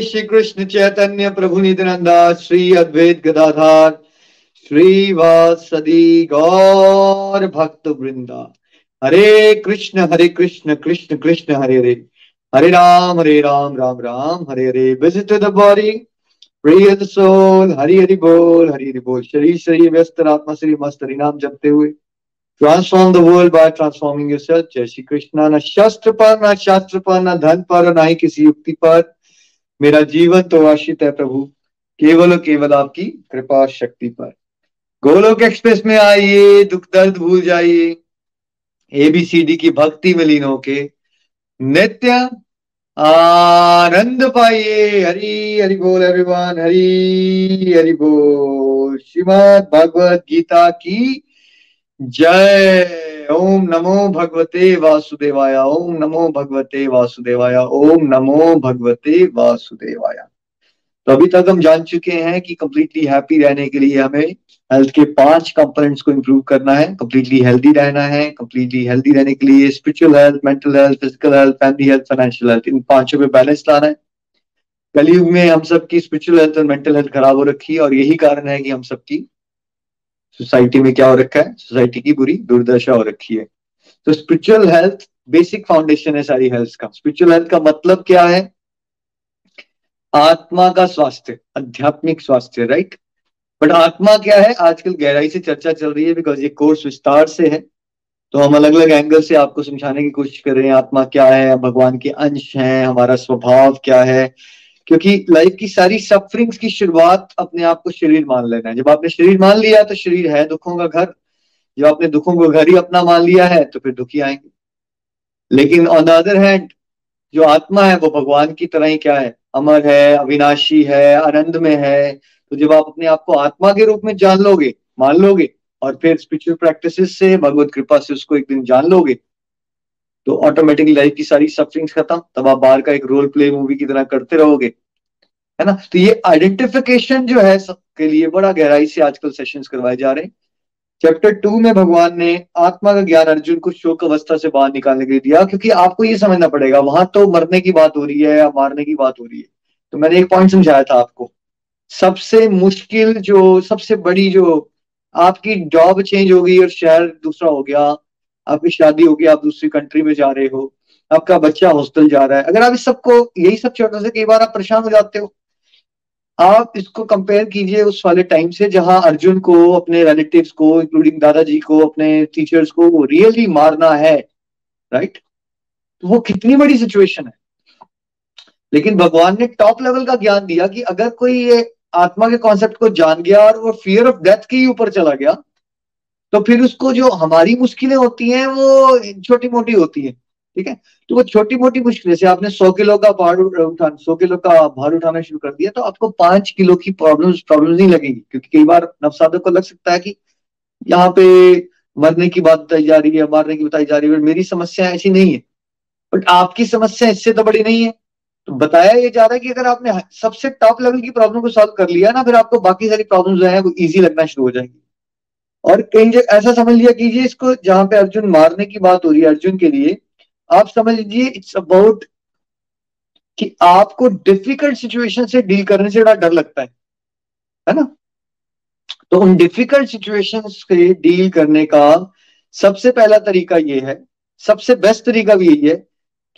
श्री कृष्ण चैतन्य प्रभु नित्यानंदा, श्री अद्वैत गदाधार, श्रीवासदी गौर भक्त वृंदा। Hare Krishna Hare Krishna Krishna Krishna, Hare Hare. Hare Ram Hare Ram Ram Ram, Hare Hare. Visit the body प्रिय the soul Hari Hari बोल, हरि हरि बोल। शरीर शरीर व्यस्त, आत्मा श्री मस्त, हरि नाम जपते हुए। Transform the world by transforming yourself जय श्री कृष्ण। न शस्त्र पर, न शास्त्र पर, न धन पर, न ही किसी युक्ति पर। मेरा जीवन तो आश्रित है प्रभु। केवल और केवल आपकी कृपा शक्ति पर। गोलोक एक्सप्रेस में आइए, दुख दर्द भूल जाइए। एबीसीडी की भक्ति में लीन होके नित्य आनंद पाइए। हरी, हरि बोल एवरीवन हरी, हरि बोल। श्रीमद भगवत गीता की जय। ओम नमो भगवते वासुदेवाय, ओम नमो भगवते वासुदेवाय, ओम नमो भगवते वासुदेवाय। तो अभी तक हम जान चुके हैं कि कंप्लीटली हैप्पी रहने के लिए हमें हेल्थ के पाँच कंपोनेंट्स को इंप्रूव करना है। कंप्लीटली हेल्दी रहना है कंप्लीटली हेल्दी रहने के लिए spiritual health mental health physical health family health financial health इन पाँचों पे बैलेंस लाना है। कलयुग में हम सबकी स्पिरिचुअल हेल्थ और मेंटल हेल्थ खराब हो रखी है और यही कारण है कि हम सबकी सोसाइटी में क्या हो रखा है? सोसाइटी की बुरी दुर्दशा हो रखी है। तो स्पिरिचुअल हेल्थ बेसिक फाउंडेशन है सारी हेल्थ का। स्पिरिचुअल हेल्थ का मतलब क्या है? आत्मा का स्वास्थ्य, आध्यात्मिक स्वास्थ्य राइट बट आत्मा क्या है? आजकल गहराई से चर्चा चल रही है बिकॉज़ ये कोर्स विस्तार से है। तो हम अलग अलग एंगल से आपको समझाने की कोशिश कर रहे हैं, आत्मा क्या है, भगवान के अंश हैं, हमारा स्वभाव क्या है क्योंकि लाइफ की सारी सफरिंग्स की शुरुआत अपने आप को शरीर मान लेना है। जब आपने शरीर मान लिया तो शरीर है दुखों का घर। जब आपने दुखों को घर ही अपना मान लिया है तो फिर दुखी आएँगे। लेकिन ऑन द अदर हैंड जो आत्मा है वो भगवान की तरह ही क्या है? अमर है, अविनाशी है आनंद में है। तो जब आप अपने आप को आत्मा के रूप में जान लोगे, मान लोगे और फिर स्पिरिचुअल प्रैक्टिस से, भगवत कृपा से उसको एक दिन जान लोगे तो ऑटोमेटिकली लाइफ की सारी सफरिंग्स खत्म। तब आप बाहर का एक रोल प्ले मूवी की तरह करते रहोगे। है ना? तो ये आइडेंटिफिकेशन जो है सबके लिए बड़ा गहराई से आजकल सेशंस करवाए जा रहे हैं। चैप्टर टू में भगवान ने आत्मा का ज्ञान अर्जुन को शोक अवस्था से बाहर निकालने के लिए दिया, क्योंकि आपको ये समझना पड़ेगा, वहाँ तो मरने की बात हो रही है या मारने की बात हो रही है। तो मैंने एक पॉइंट समझाया था आपको। सबसे मुश्किल जो, सबसे बड़ी जो आपकी जॉब चेंज हो गई और शहर दूसरा हो गया आपकी शादी होगी, आप दूसरी कंट्री में जा रहे हो, आपका बच्चा हॉस्टल जा रहा है। अगर आप इस सबको, यही सब चोटों से कई बार आप परेशान हो जाते हो, आप इसको कंपेयर कीजिए उस वाले टाइम से, जहाँ अर्जुन को, अपने रिलेटिव्स को इंक्लूडिंग दादाजी को, अपने टीचर्स को रियली मारना है राइट तो वो कितनी बड़ी सिचुएशन है। लेकिन भगवान ने टॉप लेवल का ज्ञान दिया कि अगर कोई ये आत्मा के कॉन्सेप्ट को जान गया और वो फियर ऑफ़ डेथ के ही ऊपर चला गया तो फिर उसको जो हमारी मुश्किलें होती हैं, वो छोटी मोटी होती है। ठीक है? तो वो छोटी मोटी मुश्किलें से आपने सौ किलो का भार उठा सौ किलो का भार उठाना शुरू कर दिया तो आपको पाँच किलो की प्रॉब्लम प्रॉब्लम नहीं लगेगी। क्योंकि कई बार नवसादों को लग सकता है कि यहाँ पे मरने की बात बताई जा रही है, मारने की बताई जा रही है मेरी समस्या ऐसी नहीं है। बट आपकी समस्या इससे तो बड़ी नहीं है। तो बताया ये जा रहा है कि अगर आपने सबसे टॉप लेवल की प्रॉब्लम को सॉल्व कर लिया ना, फिर आपको बाकी सारी प्रॉब्लम जो है, वो इजी लगना शुरू हो जाएँगी। और कहीं जगह ऐसा समझ लिया कीजिए इसको, जहाँ पे अर्जुन मारने की बात हो रही है अर्जुन के लिए, आप समझ लीजिए इट्स अबाउट कि आपको डिफ़िकल्ट सिचुएशन से डील करने से बड़ा डर लगता है है ना? तो उन डिफ़िकल्ट सिचुएशन से डील करने का सबसे पहला तरीका ये है, सबसे बेस्ट तरीका भी यही है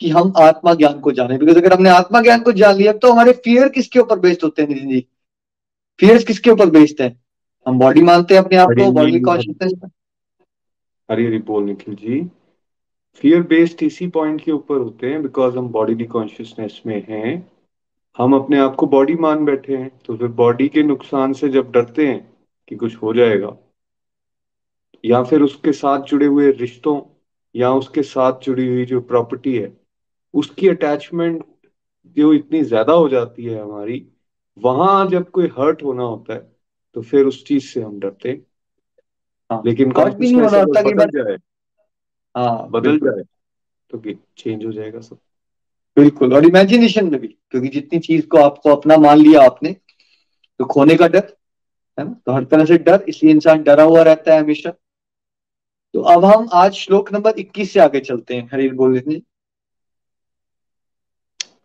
कि हम आत्मा ज्ञान को जाने। बिकॉज़ अगर हमने आत्मा ज्ञान को जान लिया तो हमारे फियर किसके ऊपर बेस्ड होते हैं नितिन जी? फियर्स किसके ऊपर बेस्ड है? हम बॉडी मानते हैं अपने आप को बॉडी कॉन्शियसनेस हरी हरी बोल निखिल जी। फियर बेस्ड इसी पॉइंट के ऊपर होते हैं बिकॉज़ हम बॉडी कॉन्शियसनेस में हैं। हम अपने आप को बॉडी मान बैठे हैं तो फिर बॉडी के नुकसान से जब डरते हैं कि कुछ हो जाएगा या फिर उसके साथ जुड़े हुए रिश्तों या उसके साथ जुड़ी हुई जो प्रॉपर्टी है उसकी अटैचमेंट जो इतनी ज़्यादा हो जाती है हमारी वहाँ जब कोई हर्ट होना होता है तो फिर उस चीज़ से हम डरते हैं। हाँ, लेकिन बदल जाए हाँ बदल जाए तो चेंज हो जाएगा सब। बिल्कुल और इमेजिनेशन में भी क्योंकि जितनी चीज़ को आपको अपना मान लिया आपने तो खोने का डर है ना? तो हर तरह से डर इसलिए इंसान डरा हुआ रहता है हमेशा। तो अब हम आज श्लोक नंबर 21 से आगे चलते हैं। हरी बोल जी।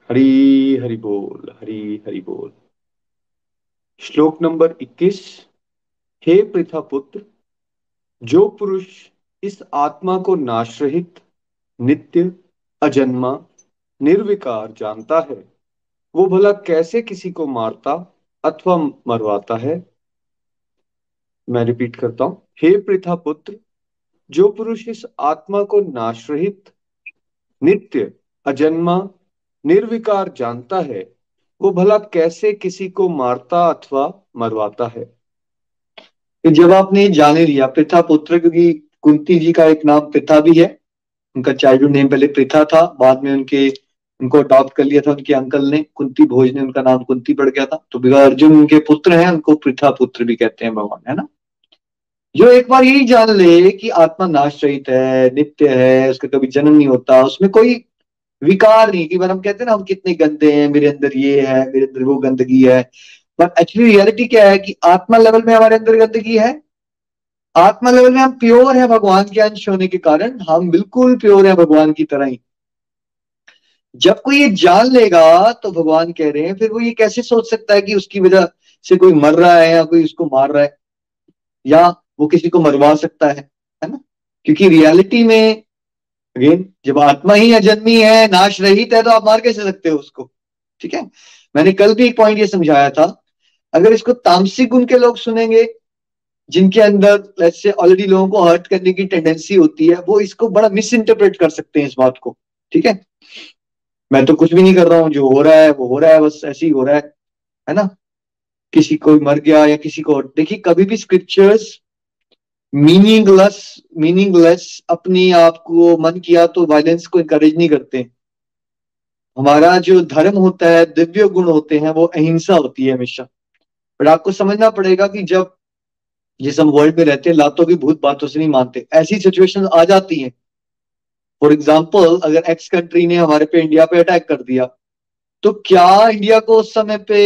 हरी हरि बोल हरी हरि बोल। श्लोक नंबर 21 हे पृथा पुत्र जो पुरुष इस आत्मा को नाशरहित, नित्य, अजन्मा, निर्विकार जानता है, वो भला कैसे किसी को मारता अथवा मरवाता है? मैं रिपीट करता हूँ, हे पृथा पुत्र जो पुरुष इस आत्मा को नाशरहित, नित्य, अजन्मा, निर्विकार जानता है वो भला कैसे किसी को मारता अथवा मरवाता है? जब आपने जाने लिया, प्रथा पुत्र, क्योंकि कुंती जी का एक नाम प्रथा भी है, उनका चाइल्डहुड नेम पहले प्रथा था, बाद में उनके, उनको अडॉप्ट कर लिया था उनके अंकल ने, कुंती भोज ने, उनका नाम कुंती पड़ गया था। तो बिगा अर्जुन उनके पुत्र हैं, उनको प्रथा पुत्र भी कहते हैं भगवान, है ना? जो एक बार यही जान ले कि आत्मा नाश रहित है, नित्य है, उसका कभी जन्म नहीं होता, उसमें कोई विकार नहीं कि हम कहते हैं ना, हम कितने गंदे हैं, मेरे अंदर ये है, मेरे अंदर वो गंदगी है। पर एक्चुअली रियलिटी क्या है कि आत्मा लेवल में हमारे अंदर गंदगी है। आत्मा लेवल में हम प्योर है भगवान के अंश होने के कारण, हम बिल्कुल प्योर है भगवान की तरह ही। जब कोई ये जान लेगा तो भगवान कह रहे हैं, फिर वो ये कैसे सोच सकता है कि उसकी वजह से कोई मर रहा है या कोई उसको मार रहा है? या वो किसी को मरवा सकता है है ना? क्योंकि रियलिटी में अगेन जब आत्मा ही अजन्मी है नाश रहित है तो आप मार कैसे सकते हो उसको? ठीक है? मैंने कल भी एक पॉइंट ये समझाया था। अगर इसको तामसिक गुण के लोग सुनेंगे, जिनके अंदर से ऑलरेडी लोगों को हर्ट करने की टेंडेंसी होती है, वो इसको बड़ा मिस इंटरप्रेट कर सकते हैं इस बात को। ठीक है? मैं तो कुछ भी नहीं कर रहा हूँ, जो हो रहा है, वो हो रहा है, बस ऐसे ही हो रहा है। है ना? किसी को मर गया या किसी को देखिए, कभी भी स्क्रिप्चर्स मीनिंगलेस मीनिंगलेस अपने आप को, मन किया तो वायलेंस को इंकरेज नहीं करते। हमारा जो धर्म होता है, दिव्य गुण होते हैं, वो अहिंसा होती है हमेशा। बट आपको समझना पड़ेगा कि जब जिस हम वर्ल्ड में रहते हैं लातों की भूत बातों से नहीं मानते। ऐसी सिचुएशन आ जाती हैं। For example X x country ने हमारे पे इंडिया पे अटैक कर दिया तो क्या इंडिया को उस समय पे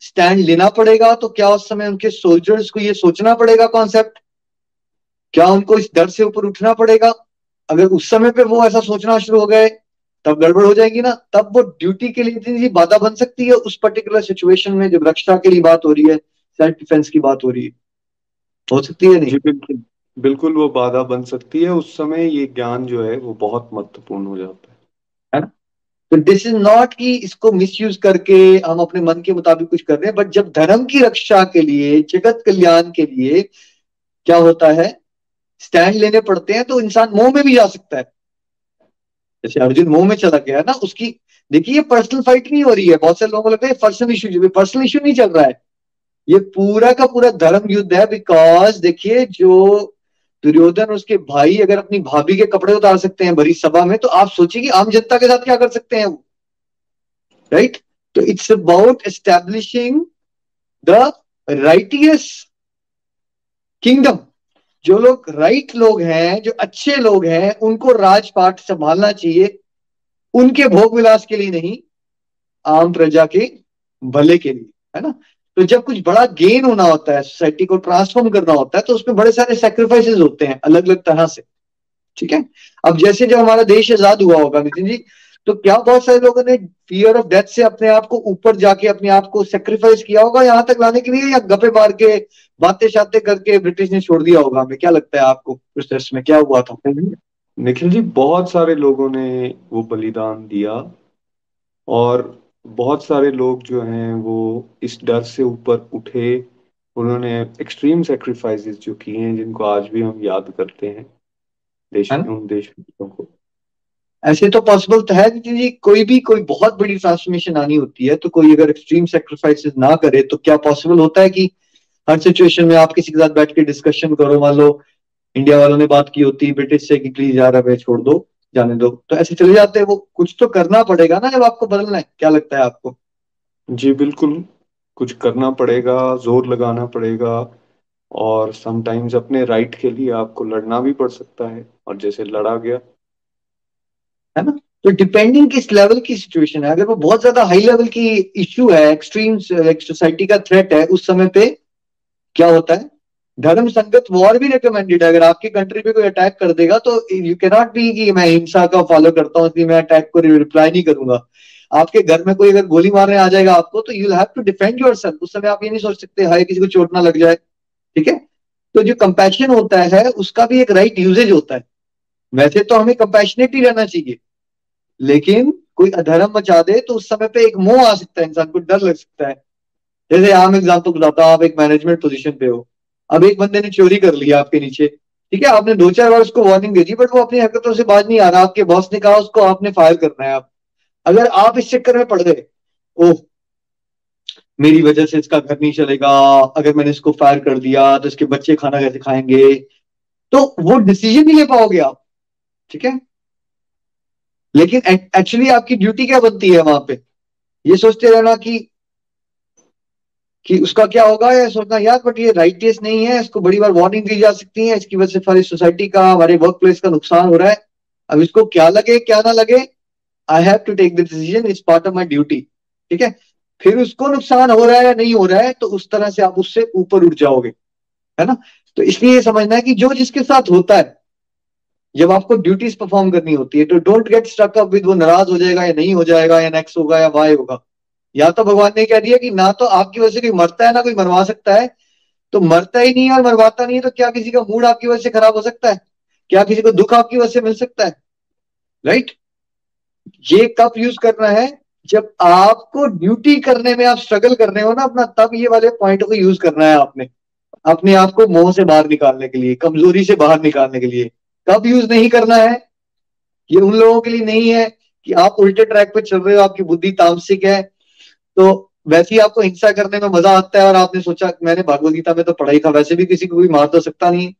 स्टैंड लेना पड़ेगा? तो क्या उस समय उनके सोल्जर्स को ये सोचना पड़ेगा कॉन्सेप्ट क्या उनको इस डर से ऊपर उठना पड़ेगा? अगर उस समय पे वो ऐसा सोचना शुरू हो गए तब गड़बड़ हो जाएगी ना? तब वो ड्यूटी के लिए इतनी बाधा बन सकती है उस पर्टिकुलर सिचुएशन में जब रक्षा के लिए बात हो रही है सेल्फ डिफेंस की बात हो रही है। हो सकती है नहीं? बिल्कुल। बिल्कुल वो बाधा बन सकती है। उस समय ये ज्ञान जो है वो बहुत महत्वपूर्ण हो जाता है। तो दिस इज़ नॉट कि इसको मिसयूज करके हम अपने मन के मुताबिक कुछ कर रहे हैं बट जब धर्म की रक्षा के लिए जगत कल्याण के लिए क्या होता है? स्टैंड लेने पड़ते हैं तो इंसान मोह में भी जा सकता है। जैसे अर्जुन मोह में चला गया ना, उसकी, देखिए ये पर्सनल फाइट नहीं हो रही है। बहुत सारे लोगों को लगता है पर्सनल इशू पर्सनल इशू नहीं चल रहा है। ये पूरा का पूरा धर्म युद्ध है बिकॉज़ देखिए जो दुर्योधन उसके भाई अगर अपनी भाभी के कपड़े उतार सकते हैं बड़ी सभा में तो आप सोचिए कि आम जनता के साथ क्या कर सकते हैं राइट तो it's about establishing the righteous kingdom जो लोग राइट लोग हैं, जो अच्छे लोग हैं, उनको राजपाट संभालना चाहिए। उनके भोग विलास के लिए नहीं, आम प्रजा के भले के लिए, है ना? तो जब कुछ बड़ा गेन होना होता है सोसाइटी को ट्रांसफॉर्म करना होता है तो उसमें बड़े सारे सेक्रीफाइसेस होते हैं अलग अलग तरह से। ठीक है? अब जैसे जब हमारा देश आज़ाद हुआ होगा, नितिन जी तो क्या बहुत सारे लोगों ने फियर ऑफ़ डेथ से अपने आप को ऊपर जाके अपने आप को सेक्रीफाइस किया होगा यहाँ तक लाने के लिए या गपे मार के बातें शाते करके ब्रिटिश ने छोड़ दिया होगा हमें? क्या लगता है आपको देश में? क्या हुआ था? निखिल जी बहुत सारे लोगों ने वो बलिदान दिया और बहुत सारे लोग जो हैं वो इस डर से ऊपर उठे। उन्होंने एक्सट्रीम सेक्रीफाइसेस जो किए हैं जिनको आज भी हम याद करते हैं देश उन देशभक्तों को। ऐसे तो पॉसिबल तो है जी कोई भी, कोई बहुत बड़ी ट्रांसफॉर्मेशन आनी होती है तो कोई अगर एक्सट्रीम सेक्रीफाइसेस ना करे तो क्या पॉसिबल होता है कि हर सिचुएशन में आप किसी के साथ बैठ के डिस्कशन करो, मान लो इंडिया वालों ने बात की होती ब्रिटिश से कि प्लीज़ यार, अब छोड़ दो, जाने दो। तो ऐसे चले जाते हैं, वो कुछ तो करना पड़ेगा ना जब आपको बदलना है। क्या लगता है आपको? जी, बिल्कुल। कुछ करना पड़ेगा, ज़ोर लगाना पड़ेगा, और समटाइम्स अपने राइट के लिए आपको लड़ना भी पड़ सकता है, और जैसे लड़ा गया है ना? तो डिपेंडिंग किस लेवल की सिचुएशन है, अगर वो बहुत ज़्यादा हाई लेवल की इश्यू है एक्सट्रीम सोसाइटी का थ्रेट है, उस समय पे क्या होता है? धर्म संगत वॉर भी रिकमेंडेड है। अगर आपकी कंट्री पे कोई अटैक कर देगा तो यू के नॉट बी कि मैं हिंसा का फॉलो करता हूँ, इसलिए मैं अटैक को रिप्लाई नहीं करूँगा। आपके घर में कोई अगर गोली मारने आ जाएगा आपको तो you have to defend yourself उस समय आप ये नहीं सोच सकते, हाय, किसी को चोट ना लग जाए। ठीक है? तो जो कंपैशन होता है, उसका भी एक राइट right यूजेज होता है। वैसे तो हमें कंपैशनेट ही रहना चाहिए। लेकिन कोई अधर्म मचा दे तो उस समय पे एक मोह आ सकता है, इंसान को डर लग सकता है। जैसे आम एग्ज़ाम्पल बताता हूँ, आप एक मैनेजमेंट पोजिशन पे हो। अब एक बंदे ने चोरी कर लिया आपके नीचे। ठीक है, आपने दो चार बार उसको वार्निंग दे दी बट वो अपनी हरकतों से बाज नहीं आ रहा। आपके बॉस ने कहा, उसको आपने फायर करना है आप अगर आप इस चक्कर में पड़ गए, ओह, मेरी वजह से इसका घर नहीं चलेगा। अगर मैंने इसको फायर कर दिया तो इसके बच्चे खाना कैसे खाएँगे? तो वो डिसीज़न नहीं ले पाओगे आप। ठीक है? लेकिन एक्चुअली आपकी ड्यूटी क्या बनती है वहाँ पे? ये सोचते रहना कि कि उसका क्या होगा? या सोचना, यार बट ये राइटियस नहीं है, इसको बड़ी बार वार्निंग दी जा सकती है, इसकी वजह से हमारी सोसाइटी का, हमारे वर्क प्लेस का नुकसान हो रहा है। अब इसको क्या लगे, क्या ना लगे? I have to take the decision is part of my duty ठीक है? फिर उसको नुकसान हो रहा है या नहीं हो रहा है तो उस तरह से आप उससे ऊपर उठ जाओगे। है ना? तो इसलिए समझना है कि जो जिसके साथ होता है जब आपको ड्यूटीज़ परफॉर्म करनी होती है तो don't get stuck up with वो नाराज़ हो जाएगा या नहीं हो जाएगा, या नेक्स्ट होगा या वाई होगा। या तो भगवान ने कह दिया कि ना तो आपकी वजह से कोई मरता है, ना कोई मरवा सकता है। तो मरता ही नहीं है और मरवाता नहीं है तो क्या किसी का मूड आपकी वजह से खराब हो सकता है? क्या किसी को दुख आपकी वजह से मिल सकता है? राइट ये कब यूज़ करना है? जब आपको ड्यूटी करने में आप स्ट्रगल कर रहे हो ना अपना, तब ये वाले पॉइंट को यूज़ करना है आपने। अपने आप को मोह से बाहर निकालने के लिए, कमज़ोरी से बाहर निकालने के लिए। कब यूज़ नहीं करना है? ये उन लोगों के लिए नहीं है कि आप उल्टे ट्रैक पे चल रहे हो, आपकी बुद्धि तामसिक है। तो वैसे ही आपको हिंसा करने में मज़ा आता है और आपने सोचा, मैंने भगवदगीता में तो पढ़ाई था, वैसे भी किसी को भी मार तो सकता नहीं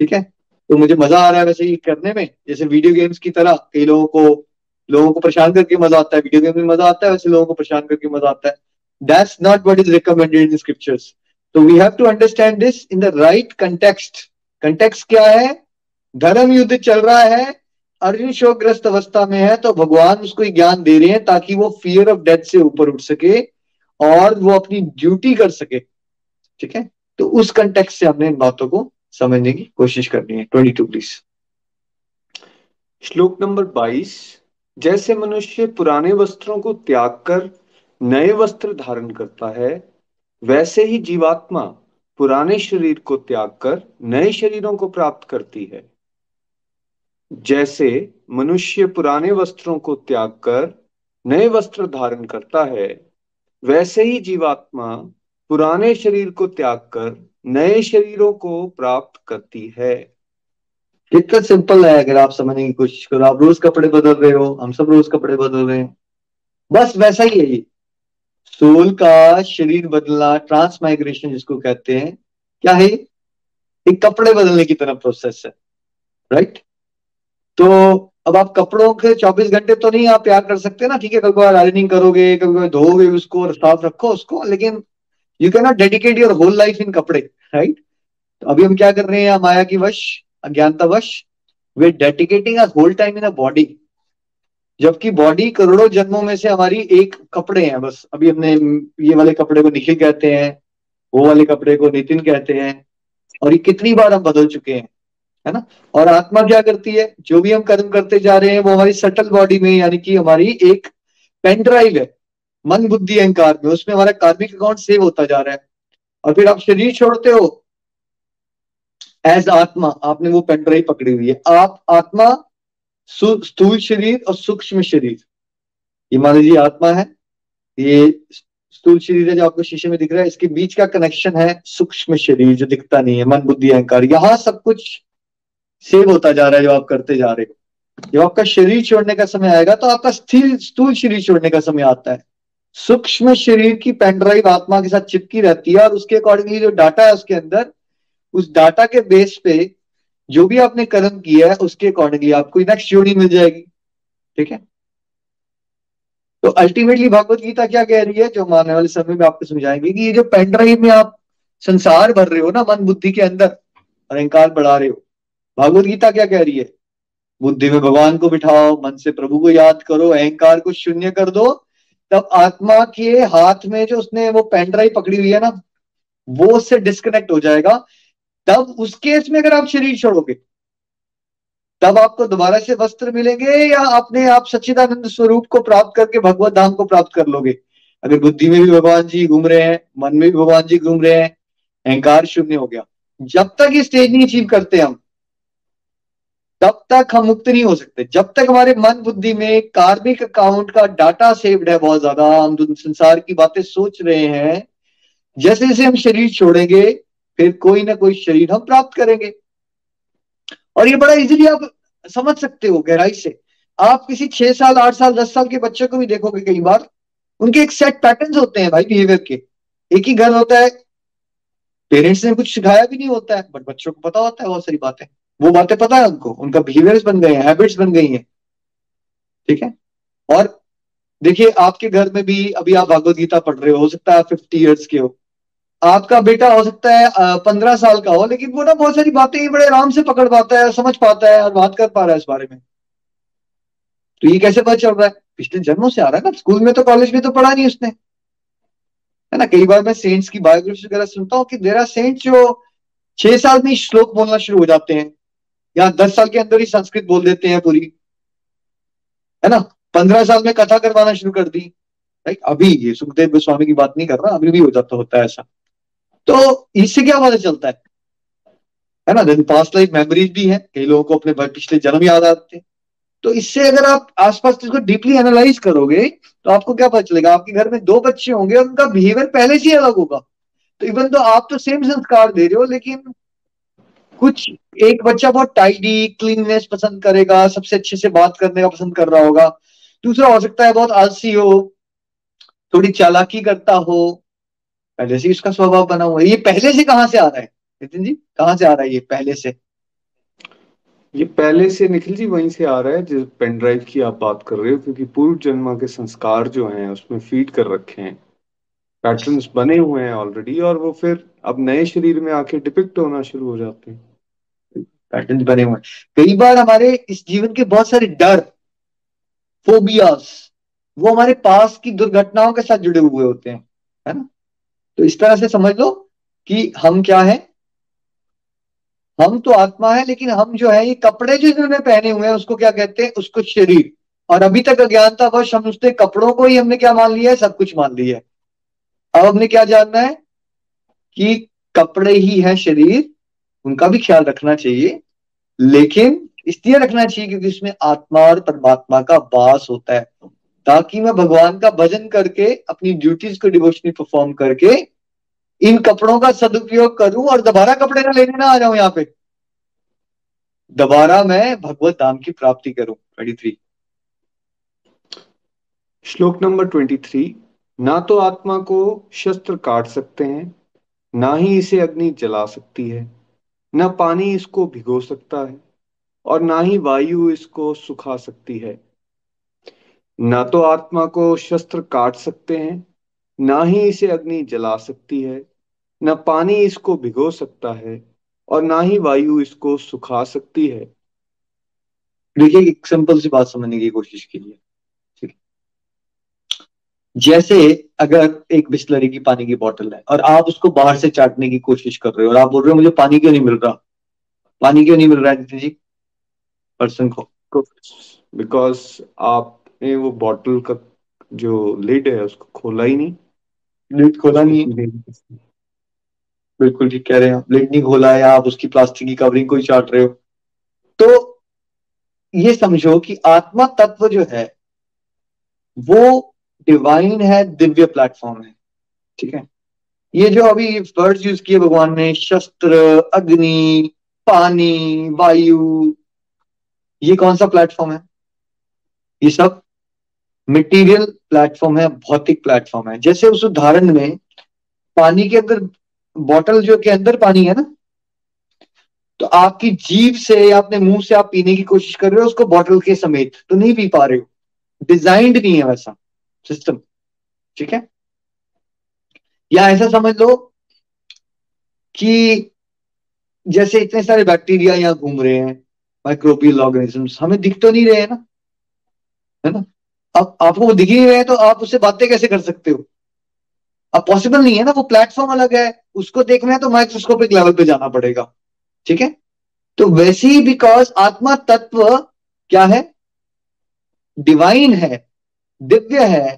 ठीक है? तो मुझे मज़ा आ रहा है वैसे ही करने में। जैसे वीडियो गेम्स की तरह कई लोगों को लोगों को परेशान करके मज़ा आता है। वीडियो गेम में मज़ा आता है, वैसे लोगों को परेशान करके मज़ा आता है। That's not what is recommended in scriptures तो we have to understand this in the right context context क्या है? धर्म युद्ध चल रहा है अर्जुन शोकग्रस्त अवस्था में है तो भगवान उसको ज्ञान दे रहे हैं ताकि वो फियर ऑफ़ डेथ से ऊपर उठ सके और वो अपनी ड्यूटी कर सके। ठीक है? तो उस कंटेक्ट से हमने इन बातों को समझने की कोशिश करनी है। ट्वेंटी टू प्लीज़ श्लोक नंबर बाईस, जैसे मनुष्य पुराने वस्त्रों को त्याग कर नए वस्त्र धारण करता है, वैसे ही जीवात्मा पुराने शरीर को त्याग कर नए शरीरों को प्राप्त करती है। जैसे मनुष्य पुराने वस्त्रों को त्याग कर नए वस्त्र धारण करता है, वैसे ही जीवात्मा पुराने शरीर को त्याग कर नए शरीरों को प्राप्त करती है। कितना सिंपल है, अगर आप समझने की कोशिश करो। आप रोज कपड़े बदल रहे हो, हम सब रोज कपड़े बदल रहे हैं। बस वैसा ही है सोल का शरीर बदलना ट्रांस माइग्रेशन जिसको कहते हैं, क्या है? एक कपड़े बदलने की तरह प्रोसेस है राइट तो अब आप कपड़ों के 24 घंटे तो नहीं आप प्यार कर सकते ना, ठीक है, कभी कभार आयरनिंग करोगे, कभी कभी धोगे उसको और साफ़ रखो उसको, लेकिन you can not dedicate your whole life in कपड़े राइट तो अभी हम क्या कर रहे हैं, माया की वश, अज्ञानता वश वे dedicating a whole time in a body जबकि बॉडी करोड़ों जन्मों में से हमारी एक कपड़े हैं बस। अभी हमने ये वाले कपड़े को निखिल कहते हैं, वो वाले कपड़े को नितिन कहते हैं, और ये कितनी बार हम बदल चुके हैं। है ना? और आत्मा क्या करती है? जो भी हम कर्म करते जा रहे हैं, वो हमारी सटल बॉडी में, यानी कि हमारी एक पेन ड्राइव है। मन, बुद्धि, अहंकार में। उसमें हमारा कार्मिक अकाउंट सेव होता जा रहा है। और फिर आप शरीर छोड़ते हो एज आत्मा, आपने वो पेन ड्राइव पकड़ी हुई है। आप आत्मा स्थूल शरीर और सूक्ष्म शरीर। ये मान लीजिए आत्मा है, ये स्थूल शरीर है जो आपको शीशे में दिख रहा है। इसके बीच का कनेक्शन है सूक्ष्म शरीर, जो दिखता नहीं है। मन, बुद्धि, अहंकार। यहाँ सब कुछ सेव होता जा रहा है जो आप करते जा रहे हो। जब आपका शरीर छोड़ने का समय आएगा तो आपका स्थिर स्थूल शरीर छोड़ने का समय आता है। सूक्ष्म शरीर की पेनड्राइव आत्मा के साथ चिपकी रहती है और उसके अकॉर्डिंगली जो डाटा है उसके अंदर, उस डाटा के बेस पे जो भी आपने कर्म किया है, उसके अकॉर्डिंगली आपको नेक्स्ट जोड़ी मिल जाएगी। ठीक है? तो अल्टीमेटली भगवत गीता क्या कह रही है, जो हम आने वाले समय में आपको समझाएँगे कि ये जो पेनड्राइव में आप संसार भर रहे हो ना, मन बुद्धि के अंदर अहंकार बढ़ा रहे हो भगवत गीता क्या कह रही है? बुद्धि में भगवान को बिठाओ, मन से प्रभु को याद करो, अहंकार को शून्य कर दो। तब आत्मा के हाथ में जो उसने वो पेन ड्राइव पकड़ी हुई है ना, वो उससे डिस्कनेक्ट हो जाएगा। तब उस केस में अगर आप शरीर छोड़ोगे, तब आपको दोबारा से वस्त्र मिलेंगे या अपने आप सच्चिदानंद स्वरूप को प्राप्त करके भगवत धाम को प्राप्त कर लोगे? अगर बुद्धि में भी भगवान जी घूम रहे हैं, मन में भी भगवान जी घूम रहे हैं, अहंकार शून्य हो गया। जब तक ये स्टेज नहीं अचीव करते हम तब तक हम मुक्त नहीं हो सकते। जब तक हमारे मन बुद्धि में कार्मिक अकाउंट का डाटा सेव्ड है बहुत ज़्यादा, हम संसार की बातें सोच रहे हैं, जैसे जैसे हम शरीर छोड़ेंगे, फिर कोई ना कोई शरीर हम प्राप्त करेंगे। और ये बड़ा इजीली आप समझ सकते हो गहराई से। आप किसी छह साल, आठ साल, दस साल के बच्चे को भी देखोगे कई बार, उनके एक सेट पैटर्न्स होते हैं भाई बिहेवियर के। एक ही घर होता है पेरेंट्स ने कुछ सिखाया भी नहीं होता है बट बच्चों को पता होता है, बहुत सारी बातें। वो बातें पता है उनको? उनका बिहेवियर्स बन गए हैं हैबिट्स बन गई हैं। ठीक है? और देखिए, आपके घर में भी अभी आप भागवत गीता पढ़ रहे हो हो सकता है फिफ्टी ईयर्स के हो। आपका बेटा हो सकता है पंद्रह साल का हो, लेकिन वो ना बहुत सारी बातें बड़े आराम से पकड़ पाता है, समझ पाता है और बात कर पा रहा है इस बारे में। तो ये कैसे पता चल रहा है? पिछले जन्मों से आ रहा है ना, स्कूल में तो कॉलेज में तो पढ़ा नहीं उसने। है ना, कई बार मैं सेंट्स की बायोग्राफी वगैरह सुनता हूँ कि देर सेंट्स जो छह साल में श्लोक बोलना शुरू हो जाते हैं। या दस साल के अंदर ही संस्कृत बोल देते हैं पूरी। है ना? पंद्रह साल में कथा करवाना शुरू कर दी। राइट अभी ये सुखदेव गोस्वामी की बात नहीं कर रहा, अभी भी हो जाता होता है ऐसा। तो इससे क्या पता चलता है? है ना? दिन पास्ट लाइफ मेमोरीज भी है, कई लोगों को अपने पिछले जन्म याद आते हैं। तो इससे अगर आप आसपास इसको डीपली एनालाइज करोगे तो आपको क्या पता चलेगा? आपके घर में दो बच्चे होंगे उनका बिहेवियर पहले से अलग होगा। तो इवन तो आप तो सेम संस्कार दे रहे हो, लेकिन कुछ एक बच्चा बहुत टाइडी क्लीननेस पसंद करेगा, सबसे अच्छे से बात करने का पसंद कर रहा होगा। दूसरा हो सकता है बहुत आलसी हो, थोड़ी चालाकी करता हो। पहले से इसका स्वभाव बना हुआ है। ये पहले से कहाँ से आ रहा है? नितिन जी, कहाँ से आ रहा है ये पहले से? ये पहले से निखिल जी वहीं से आ रहा है, जिस पेन ड्राइव की आप बात कर रहे हो, क्योंकि पूर्व जन्म के संस्कार जो हैं, उसमें फ़ीड कर रखे हैं। पैटर्न्स बने हुए हैं ऑलरेडी और वो फिर अब नए शरीर में आके डिपिक्ट होना शुरू हो जाते हैं। पैटर्न बने हुए कई बार हमारे इस जीवन के बहुत सारे डर फोबियास वो हमारे पास की दुर्घटनाओं के साथ जुड़े हुए होते हैं, है ना? तो इस तरह से समझ लो कि हम क्या है। हम तो आत्मा है, लेकिन हम जो है, ये कपड़े जो इन्होंने पहने हुए हैं, उसको क्या कहते हैं? उसको शरीर। और अभी तक अज्ञानता वश हम उसने कपड़ों को ही हमने क्या मान लिया है? सब कुछ मान लिया है। अब हमने क्या जानना है कि कपड़े ही है शरीर उनका भी ख्याल रखना चाहिए, लेकिन इसलिए रखना चाहिए क्योंकि उसमें आत्मा और परमात्मा का वास होता है। ताकि मैं भगवान का भजन करके, अपनी ड्यूटीज़ को डिवोशनली परफॉर्म करके, इन कपड़ों का सदुपयोग करूँ और दोबारा कपड़े ना लेने ना आ जाऊँ यहाँ पे। दोबारा मैं भगवत धाम की प्राप्ति करूँ ट्वेंटी थ्री श्लोक नंबर ट्वेंटी थ्री ना तो आत्मा को शस्त्र काट सकते हैं, ना ही इसे अग्नि जला सकती है। न पानी इसको भिगो सकता है और ना ही वायु इसको सुखा सकती है। ना तो आत्मा को शस्त्र काट सकते हैं, ना ही इसे अग्नि जला सकती है, न पानी इसको भिगो सकता है और ना ही वायु इसको सुखा सकती है। देखिए, एक सिंपल सी बात समझने की कोशिश कीजिए। जैसे अगर एक बिस्लरी की पानी की बोतल है और आप उसको बाहर से चाटने की कोशिश कर रहे हो और आप बोल रहे हो मुझे पानी क्यों नहीं मिल रहा? पानी क्यों नहीं मिल रहा है जी? पर्सन को। बिकॉज़ आपने वो बॉटल का जो लिड है उसको खोला ही नहीं। लिड खोला नहीं बिल्कुल ठीक कह रहे हैं लिड नहीं खोला है आप उसकी प्लास्टिक की कवरिंग को ही चाट रहे हो। तो ये समझो कि आत्मा तत्व जो है वो डिवाइन है, दिव्य प्लेटफॉर्म है। ठीक है? ये जो अभी वर्ड्स यूज़ किए भगवान ने, शस्त्र, अग्नि, पानी, वायु, ये कौन सा प्लेटफॉर्म है? ये सब मटेरियल प्लेटफॉर्म है, भौतिक प्लेटफॉर्म है। जैसे उस उदाहरण में पानी के अंदर बॉटल जो के अंदर पानी है ना तो आपकी जीव से या अपने मुँह से आप पीने की कोशिश कर रहे हो, उसको बॉटल के समेत तो नहीं पी पा रहे हो। डिजाइंड नहीं है वैसा। सिस्टम। ठीक है? या ऐसा समझ लो कि जैसे इतने सारे बैक्टीरिया यहाँ घूम रहे हैं माइक्रोबियल ऑर्गेनिजम्स हमें दिख तो नहीं रहे हैं ना, है ना? अब आपको वो दिख ही रहे तो आप उससे बातें कैसे कर सकते हो? अब पॉसिबल नहीं है ना, वो प्लेटफॉर्म अलग है, उसको देखना है तो माइक्रोस्कोपिक लेवल पे जाना पड़ेगा। ठीक है? तो वैसे ही बिकॉज़ आत्मा तत्व क्या है? डिवाइन है। दिव्य है।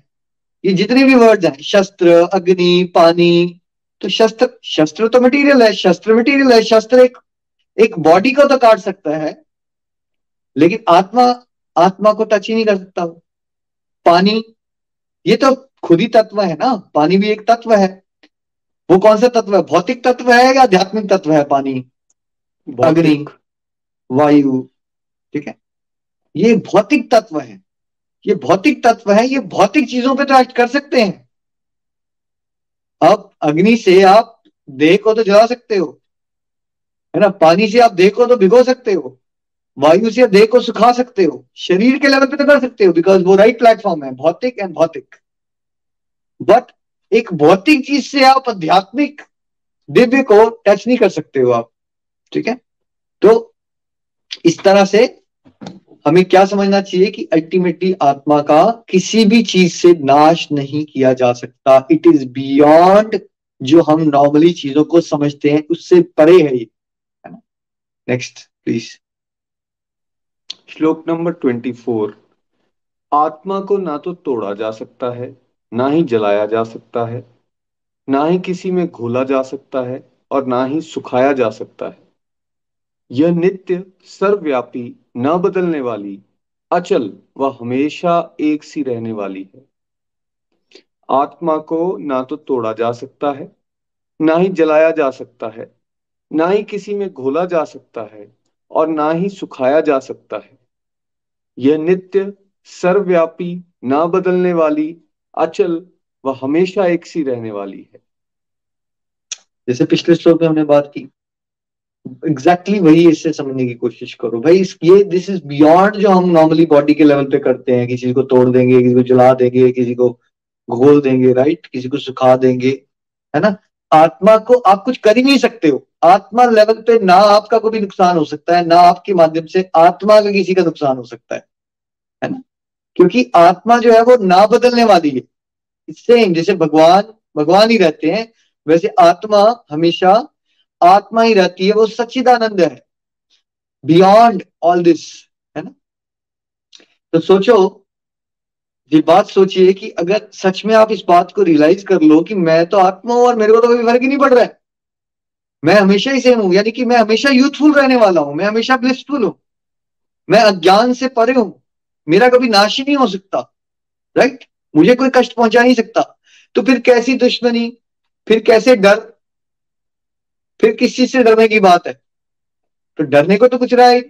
ये जितने भी वर्ड्स हैं शस्त्र अग्नि पानी तो शस्त्र शस्त्र तो मटेरियल है शस्त्र मटेरियल है शस्त्र एक एक बॉडी को तो काट सकता है लेकिन आत्मा आत्मा को टच ही नहीं कर सकता। वो पानी ये तो खुद ही तत्व है ना पानी भी एक तत्व है। वो कौन सा तत्व है? भौतिक तत्व है या आध्यात्मिक तत्व है पानी? अग्नि वायु ठीक है? ये भौतिक तत्व है। ये भौतिक तत्व है, ये भौतिक चीज़ों पे तो एक्ट कर सकते हैं। अब अग्नि से आप देह को तो जला सकते हो, है ना? पानी से आप देह को तो भिगो सकते हो, वायु से देह को सुखा सकते हो, शरीर के लेवल पे तो कर सकते हो बिकॉज़ वो राइट प्लेटफॉर्म है, भौतिक एंड भौतिक। बट एक भौतिक चीज़ से आप आध्यात्मिक दिव्य को टच नहीं कर सकते हो आप, ठीक है? तो इस तरह से हमें क्या समझना चाहिए कि अल्टीमेटली आत्मा का किसी भी चीज़ से नाश नहीं किया जा सकता। इट इज़ बियॉन्ड जो हम नॉर्मली चीज़ों को समझते हैं, उससे परे है ये। है ना? नेक्स्ट प्लीज़ श्लोक नंबर ट्वेंटी फोर आत्मा को ना तो तोड़ा जा सकता है, ना ही जलाया जा सकता है, ना ही किसी में घोला जा सकता है और ना ही सुखाया जा सकता है। यह नित्य सर्वव्यापी न बदलने वाली, अचल व हमेशा एक सी रहने वाली है। आत्मा को ना तो तोड़ा जा सकता है, ना ही जलाया जा सकता है, ना ही किसी में घोला जा सकता है और ना ही सुखाया जा सकता है। यह नित्य, सर्वव्यापी, ना बदलने वाली, अचल व हमेशा एक सी रहने वाली है। जैसे पिछले श्लोक में हमने बात की एग्जैक्टली exactly वही इससे समझने की कोशिश करो। भाई ये दिस इज़ बियॉन्ड जो हम नॉर्मली बॉडी के लेवल पे करते हैं, किसी को तोड़ देंगे, किसी को जला देंगे, किसी को घोल देंगे राइट किसी को सुखा देंगे, है ना? आत्मा को आप कुछ कर ही नहीं सकते हो। आत्मा लेवल पे ना आपका कोई नुकसान हो सकता है, ना आपके माध्यम से आत्मा का किसी का नुकसान हो सकता है है ना? क्योंकि आत्मा जो है वो ना बदलने वाली है। सेम जैसे भगवान भगवान ही रहते हैं, वैसे आत्मा हमेशा आत्मा ही रहती है, वो सच्चिदानंद है। बियॉन्ड ऑल दिस है ना? तो सोचो, ये बात सोचिए कि अगर सच में आप इस बात को रियलाइज़ कर लो कि मैं तो आत्मा हूँ और मेरे को तो कोई फ़र्क ही नहीं पड़ रहा है। मैं हमेशा ही सेम हूँ, यानी कि मैं हमेशा यूथफुल रहने वाला हूँ, मैं हमेशा ब्लिसफुल हूँ। मैं अज्ञान से परे हूँ, मेरा कभी नाश ही नहीं हो सकता राइट मुझे कोई कष्ट पहुँचा नहीं सकता। तो फिर कैसी दुश्मनी, फिर कैसे डर फिर किस चीज़ से डरने की बात है? तो डरने को तो कुछ रहा है।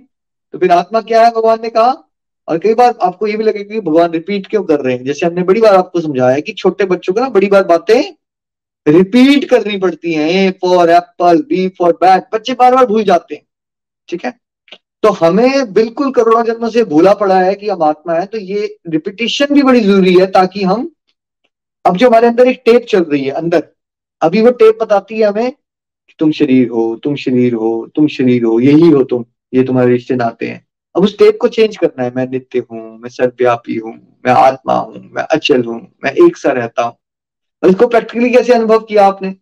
तो फिर आत्मा क्या है? भगवान ने कहा। और कई बार आपको ये भी लगेगा कि भगवान रिपीट क्यों कर रहे हैं? जैसे हमने बड़ी बार आपको समझाया कि छोटे बच्चों को ना बड़ी बार बातें रिपीट करनी पड़ती हैं। A for apple B for bat बच्चे बार बार भूल जाते हैं। ठीक है? तो हमें बिल्कुल करोड़ों जन्मों से भूला पड़ा है कि हम आत्मा है। तो ये रिपीटेशन भी बड़ी ज़रूरी है ताकि हम, अब जो हमारे अंदर एक टेप चल रही है, अंदर। अभी वो टेप बताती है हमें तुम शरीर हो, तुम शरीर हो, तुम शरीर हो, यही हो तुम, ये तुम्हारे रिश्ते नाते हैं। अब उस टेप को चेंज करना है। मैं नित्य हूँ, मैं सर्वव्यापी हूँ, मैं आत्मा हूँ, मैं अचल हूँ, मैं एक सा रहता हूँ। इसको प्रैक्टिकली कैसे अनुभव किया आपने?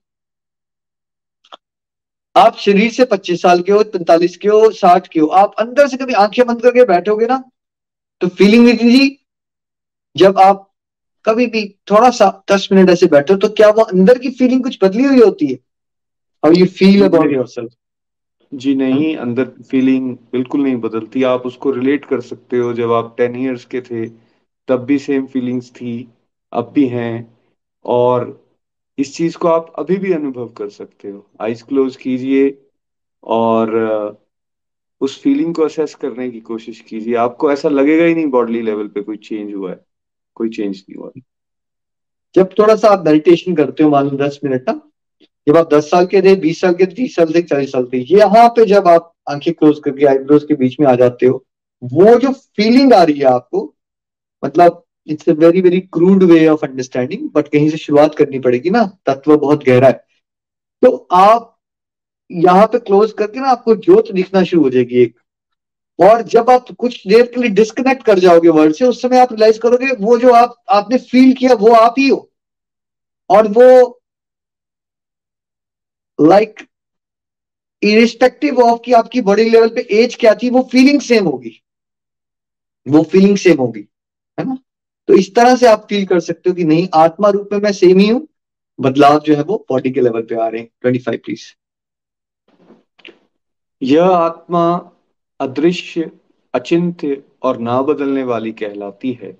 आप शरीर से 25 साल के हो 45 के हो 60 के हो, आप अंदर से कभी आँखें बंद करके बैठोगे ना तो फीलिंग जी जब आप कभी भी थोड़ा सा दस मिनट ऐसे बैठो तो क्या वो अंदर की फीलिंग कुछ बदली हुई होती है? How you feel about yourself जी नहीं अंदर फीलिंग बिल्कुल नहीं बदलती। आप उसको रिलेट कर सकते हो। जब आप टेन इयर्स के थे तब भी सेम फीलिंग्स थी अब भी हैं। और इस चीज़ को आप अभी भी अनुभव कर सकते हो। आइज़ क्लोज कीजिए और उस फीलिंग को असेस करने की कोशिश कीजिए। आपको ऐसा लगेगा ही नहीं बॉडली लेवल पे कोई चेंज हुआ है। कोई चेंज नहीं हुआ। जब थोड़ा सा आप मेडिटेशन करते हो मान लो दस मिनट ना जब आप दस साल के थे, बीस साल के तीस साल से चालीस साल थे, यहाँ पे जब आप आँखें क्लोज करके आईब्रोज के बीच में आ जाते हो, वो जो फीलिंग आ रही है आपको मतलब it's a very very crude way of understanding but कहीं से शुरुआत करनी पड़ेगी ना, तत्व बहुत गहरा है। तो आप यहाँ पे क्लोज करके ना, आपको ज्योत दिखना शुरू हो जाएगी एक। और जब आप कुछ देर के लिए डिस्कनेक्ट कर जाओगे वर्ड से, उस समय आप रियलाइज़ करोगे, वो जो आप, आपने फील किया, वो आप ही हो। और वो लाइक इरिस्पेक्टिव ऑफ़ कि आपकी बॉडी लेवल पे एज क्या थी, वो फीलिंग सेम होगी। वो फीलिंग सेम होगी, है ना? तो इस तरह से आप फील कर सकते हो कि नहीं, आत्मा रूप में मैं सेम ही हूँ, बदलाव जो है वो बॉडी के लेवल पे आ रहे हैं। ट्वेंटी फाइव प्लीज़ यह आत्मा अदृश्य, अचिंत्य और ना बदलने वाली कहलाती है।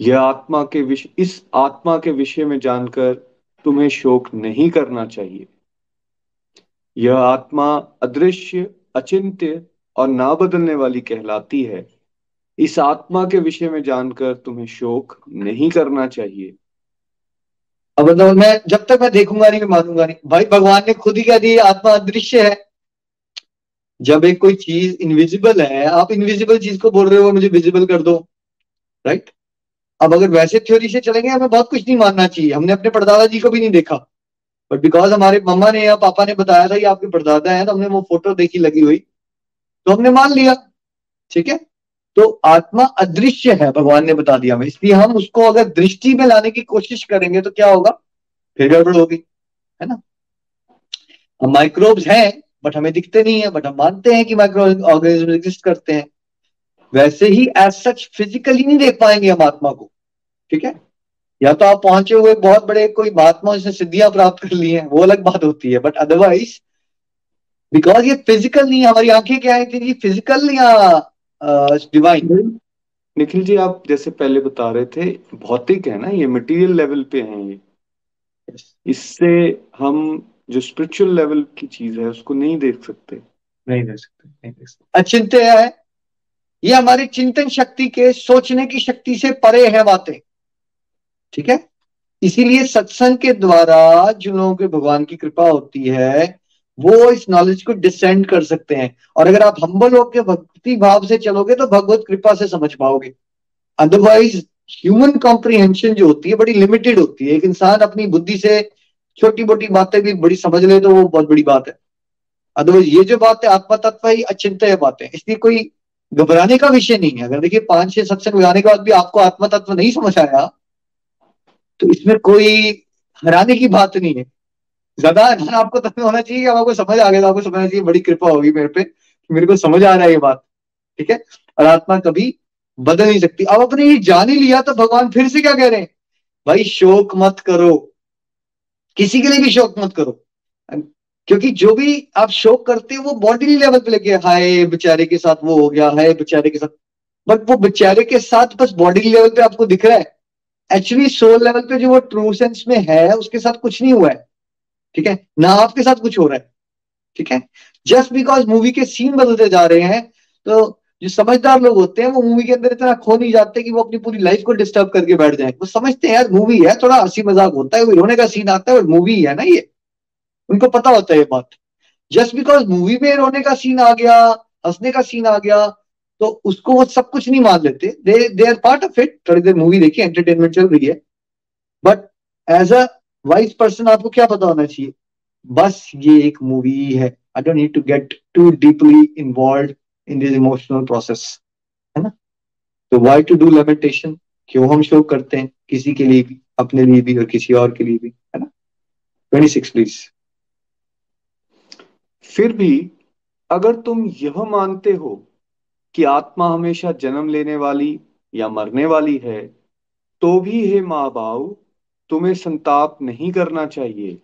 यह आत्मा के विषय इस आत्मा के विषय में जानकर तुम्हें शोक नहीं करना चाहिए। यह आत्मा अदृश्य, अचिंत्य और ना बदलने वाली कहलाती है। इस आत्मा के विषय में जानकर तुम्हें शोक नहीं करना चाहिए। अब मतलब मैं जब तक मैं देखूँगा नहीं, मैं मानूँगा नहीं। भाई, भगवान ने खुद ही कह दिया आत्मा अदृश्य है। जब एक कोई चीज़ इनविजिबल है, आप इनविजिबल चीज़ को बोल रहे हो मुझे विजिबल कर दो राइट अब अगर वैसे थ्योरी से चलेंगे, हमें बहुत कुछ नहीं मानना चाहिए। हमने अपने परदादा जी को भी नहीं देखा। बट बिकॉज़ हमारे मम्मा ने या पापा ने बताया था कि आपके परदादा है तो हमने वो फ़ोटो देखी, लगी हुई। तो हमने मान लिया। ठीक है? तो आत्मा अदृश्य है, भगवान ने बता दिया हमें। इसलिए हम उसको अगर दृष्टि में लाने की कोशिश करेंगे तो क्या होगा? फिर गड़बड़ होगी। है ना? हम माइक्रोब्स हैं बट हमें दिखते नहीं है बट हम मानते हैं कि माइक्रो ऑर्गेनिज्म एग्जिस्ट करते हैं। वैसे ही एज सच फिजिकली नहीं देख पाएँगे हम आत्मा को। ठीक है? या तो आप पहुँचे हुए बहुत बड़े कोई महात्मा उसने सिद्धियाँ प्राप्त कर ली हैं वो अलग बात होती है बट अदरवाइज़ बिकॉज़ ये फ़िज़िकल नहीं है हमारी आँखें क्या है कि फ़िज़िकल या डिवाइन निखिल जी आप जैसे पहले बता रहे थे भौतिक है ना ये मटेरियल लेवल पे है ये। इससे हम जो स्पिरिचुअल लेवल की चीज़ है उसको नहीं देख सकते। नहीं देख सकते नहीं देख सकते। अचिंत्य है। ये हमारी चिंतन शक्ति के सोचने की शक्ति से परे है बातें। ठीक है? इसीलिए सत्संग के द्वारा जिन लोगों के भगवान की कृपा होती है, वो इस नॉलेज को डिसेंड कर सकते हैं। और अगर आप हम्बल होकर भक्ति भाव से चलोगे तो भगवत कृपा से समझ पाओगे। अदरवाइज़ ह्यूमन कॉम्प्रीहेंशन जो होती है, बड़ी लिमिटेड होती है। एक इंसान अपनी बुद्धि से छोटी मोटी बातें भी बड़ी समझ ले तो वो बहुत बड़ी बात है। अदरवाइज़ ये जो बात है आत्मा तत्व ही अचिंत्य बात है। इसलिए कोई घबराने का विषय नहीं है। अगर देखिए पाँच छह सत्संग लगाने के बाद भी आपको आत्मा तत्व नहीं समझ आया तो इसमें कोई हराने की बात नहीं है। ज़्यादा ध्यान आपको तब होना चाहिए आपको समझ आ गया तो आपको समझना चाहिए, बड़ी कृपा होगी मेरे पे मेरे को समझ आ रहा है ये बात, ठीक है? और आत्मा कभी बदल नहीं सकती। अब अपने ये जान ही लिया तो भगवान फिर से क्या कह रहे हैं? भाई शोक मत करो। किसी के लिए भी शोक मत करो। क्योंकि जो भी आप शोक करते हो, वो बॉडी लेवल पे लेके हाय, बेचारे के साथ वो हो गया, हाय, बेचारे के साथ। बट वो बेचारे के साथ बस बॉडी लेवल पे आपको दिख रहा है। एक्चुअली सोल लेवल पे जो वो ट्रू सेंस में है, उसके साथ कुछ नहीं हुआ है। ठीक है? ना आपके साथ कुछ हो रहा है। ठीक है? जस्ट बिकॉज़ मूवी के सीन बदलते जा रहे हैं तो जो समझदार लोग होते हैं, वो मूवी के अंदर इतना खो नहीं जाते कि वो अपनी पूरी लाइफ को डिस्टर्ब करके बैठ जाए। वो समझते हैं, यार मूवी है, थोड़ा हँसी मज़ाक होता है वो रोने का सीन आता है मूवी है ना ये। उनको पता होता है ये बात। जस्ट बिकॉज़ मूवी में रोने का सीन आ गया, हंसने का सीन आ गया तो उसको वो सब कुछ नहीं मान लेते। They they are part of it थोड़ी देर मूवी देखिए एंटरटेनमेंट चल रही है। But as a wise person आपको क्या पता होना चाहिए? बस ये एक मूवी है। I don't need to get to deeply involve in this emotional process है ना? तो वाई टू डू लेमेंटेशन क्यों हम शो करते हैं? किसी के लिए भी, अपने लिए भी और किसी और के लिए भी। है ना? ट्वेंटी सिक्स प्लीज़ फिर भी अगर तुम यह मानते हो कि आत्मा हमेशा जन्म लेने वाली या मरने वाली है तो भी हे माँ बाऊ तुम्हें संताप नहीं करना चाहिए।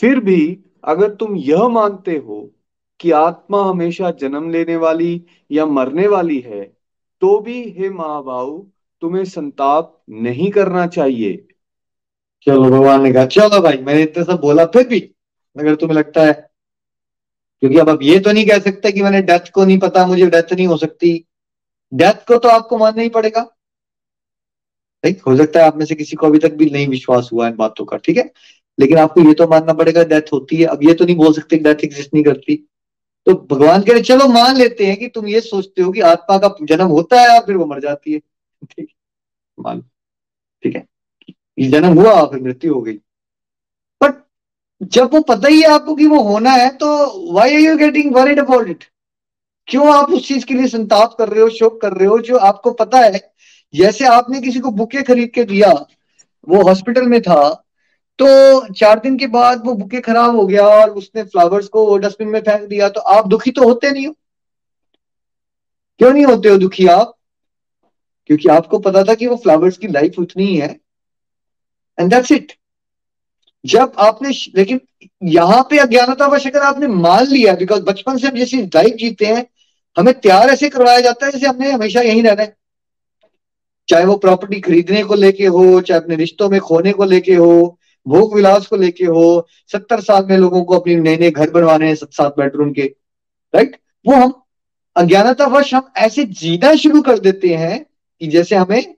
फिर भी अगर तुम यह मानते हो कि आत्मा हमेशा जन्म लेने वाली या मरने वाली है तो भी हे माँ बाऊ तुम्हें संताप नहीं करना चाहिए। चलो, भगवान ने कहा, चलो भाई, मैंने इतना सब बोला, फिर भी? अगर तुम्हें लगता है क्योंकि अब अब ये तो नहीं कह सकते कि मैंने डेथ को नहीं पता, मुझे डेथ नहीं हो सकती। डेथ को तो आपको मानना ही पड़ेगा। ठीक हो सकता है आप में से किसी को अभी तक भी नहीं विश्वास हुआ इन बातों का, ठीक है? लेकिन आपको ये तो मानना पड़ेगा डेथ होती है। अब ये तो नहीं बोल सकते डेथ एग्जिस्ट नहीं करती। तो भगवान कह रहे चलो मान लेते हैं कि तुम ये सोचते हो कि आत्मा का जन्म होता है और फिर वो मर जाती है। ठीक मान, ठीक है? जन्म हुआ फिर मृत्यु हो गई। जब वो पता ही है आपको कि वो होना है तो why are you getting worried about it क्यों आप उस चीज़ के लिए संताप कर रहे हो, शोक कर रहे हो, जो आपको पता है? जैसे आपने किसी को बुके खरीद के दिया, वो हॉस्पिटल में था तो चार दिन के बाद वो बुके खराब हो गया और उसने फ्लावर्स को डस्टबिन में फेंक दिया तो आप दुखी तो होते नहीं हो? क्यों नहीं होते हो दुखी आप? क्योंकि आपको पता था कि वो फ्लावर्स की लाइफ उतनी ही एंड दैट्स इट जब आपने लेकिन यहाँ पे अज्ञानतावश अगर आपने मान लिया बिकॉज़ बचपन से हम जैसी लाइफ जीते हैं, हमें तैयार ऐसे करवाया जाता है जैसे हमने हमेशा यही रहना है। चाहे वो प्रॉपर्टी खरीदने को लेके हो, चाहे अपने रिश्तों में खोने को लेके हो, भोग विलास को लेके हो, सत्तर साल में लोगों को अपने नए नए घर बनवाने हैं सात बेडरूम के राइट वो हम अज्ञानतावश हम ऐसे जीना शुरू कर देते हैं कि जैसे हमें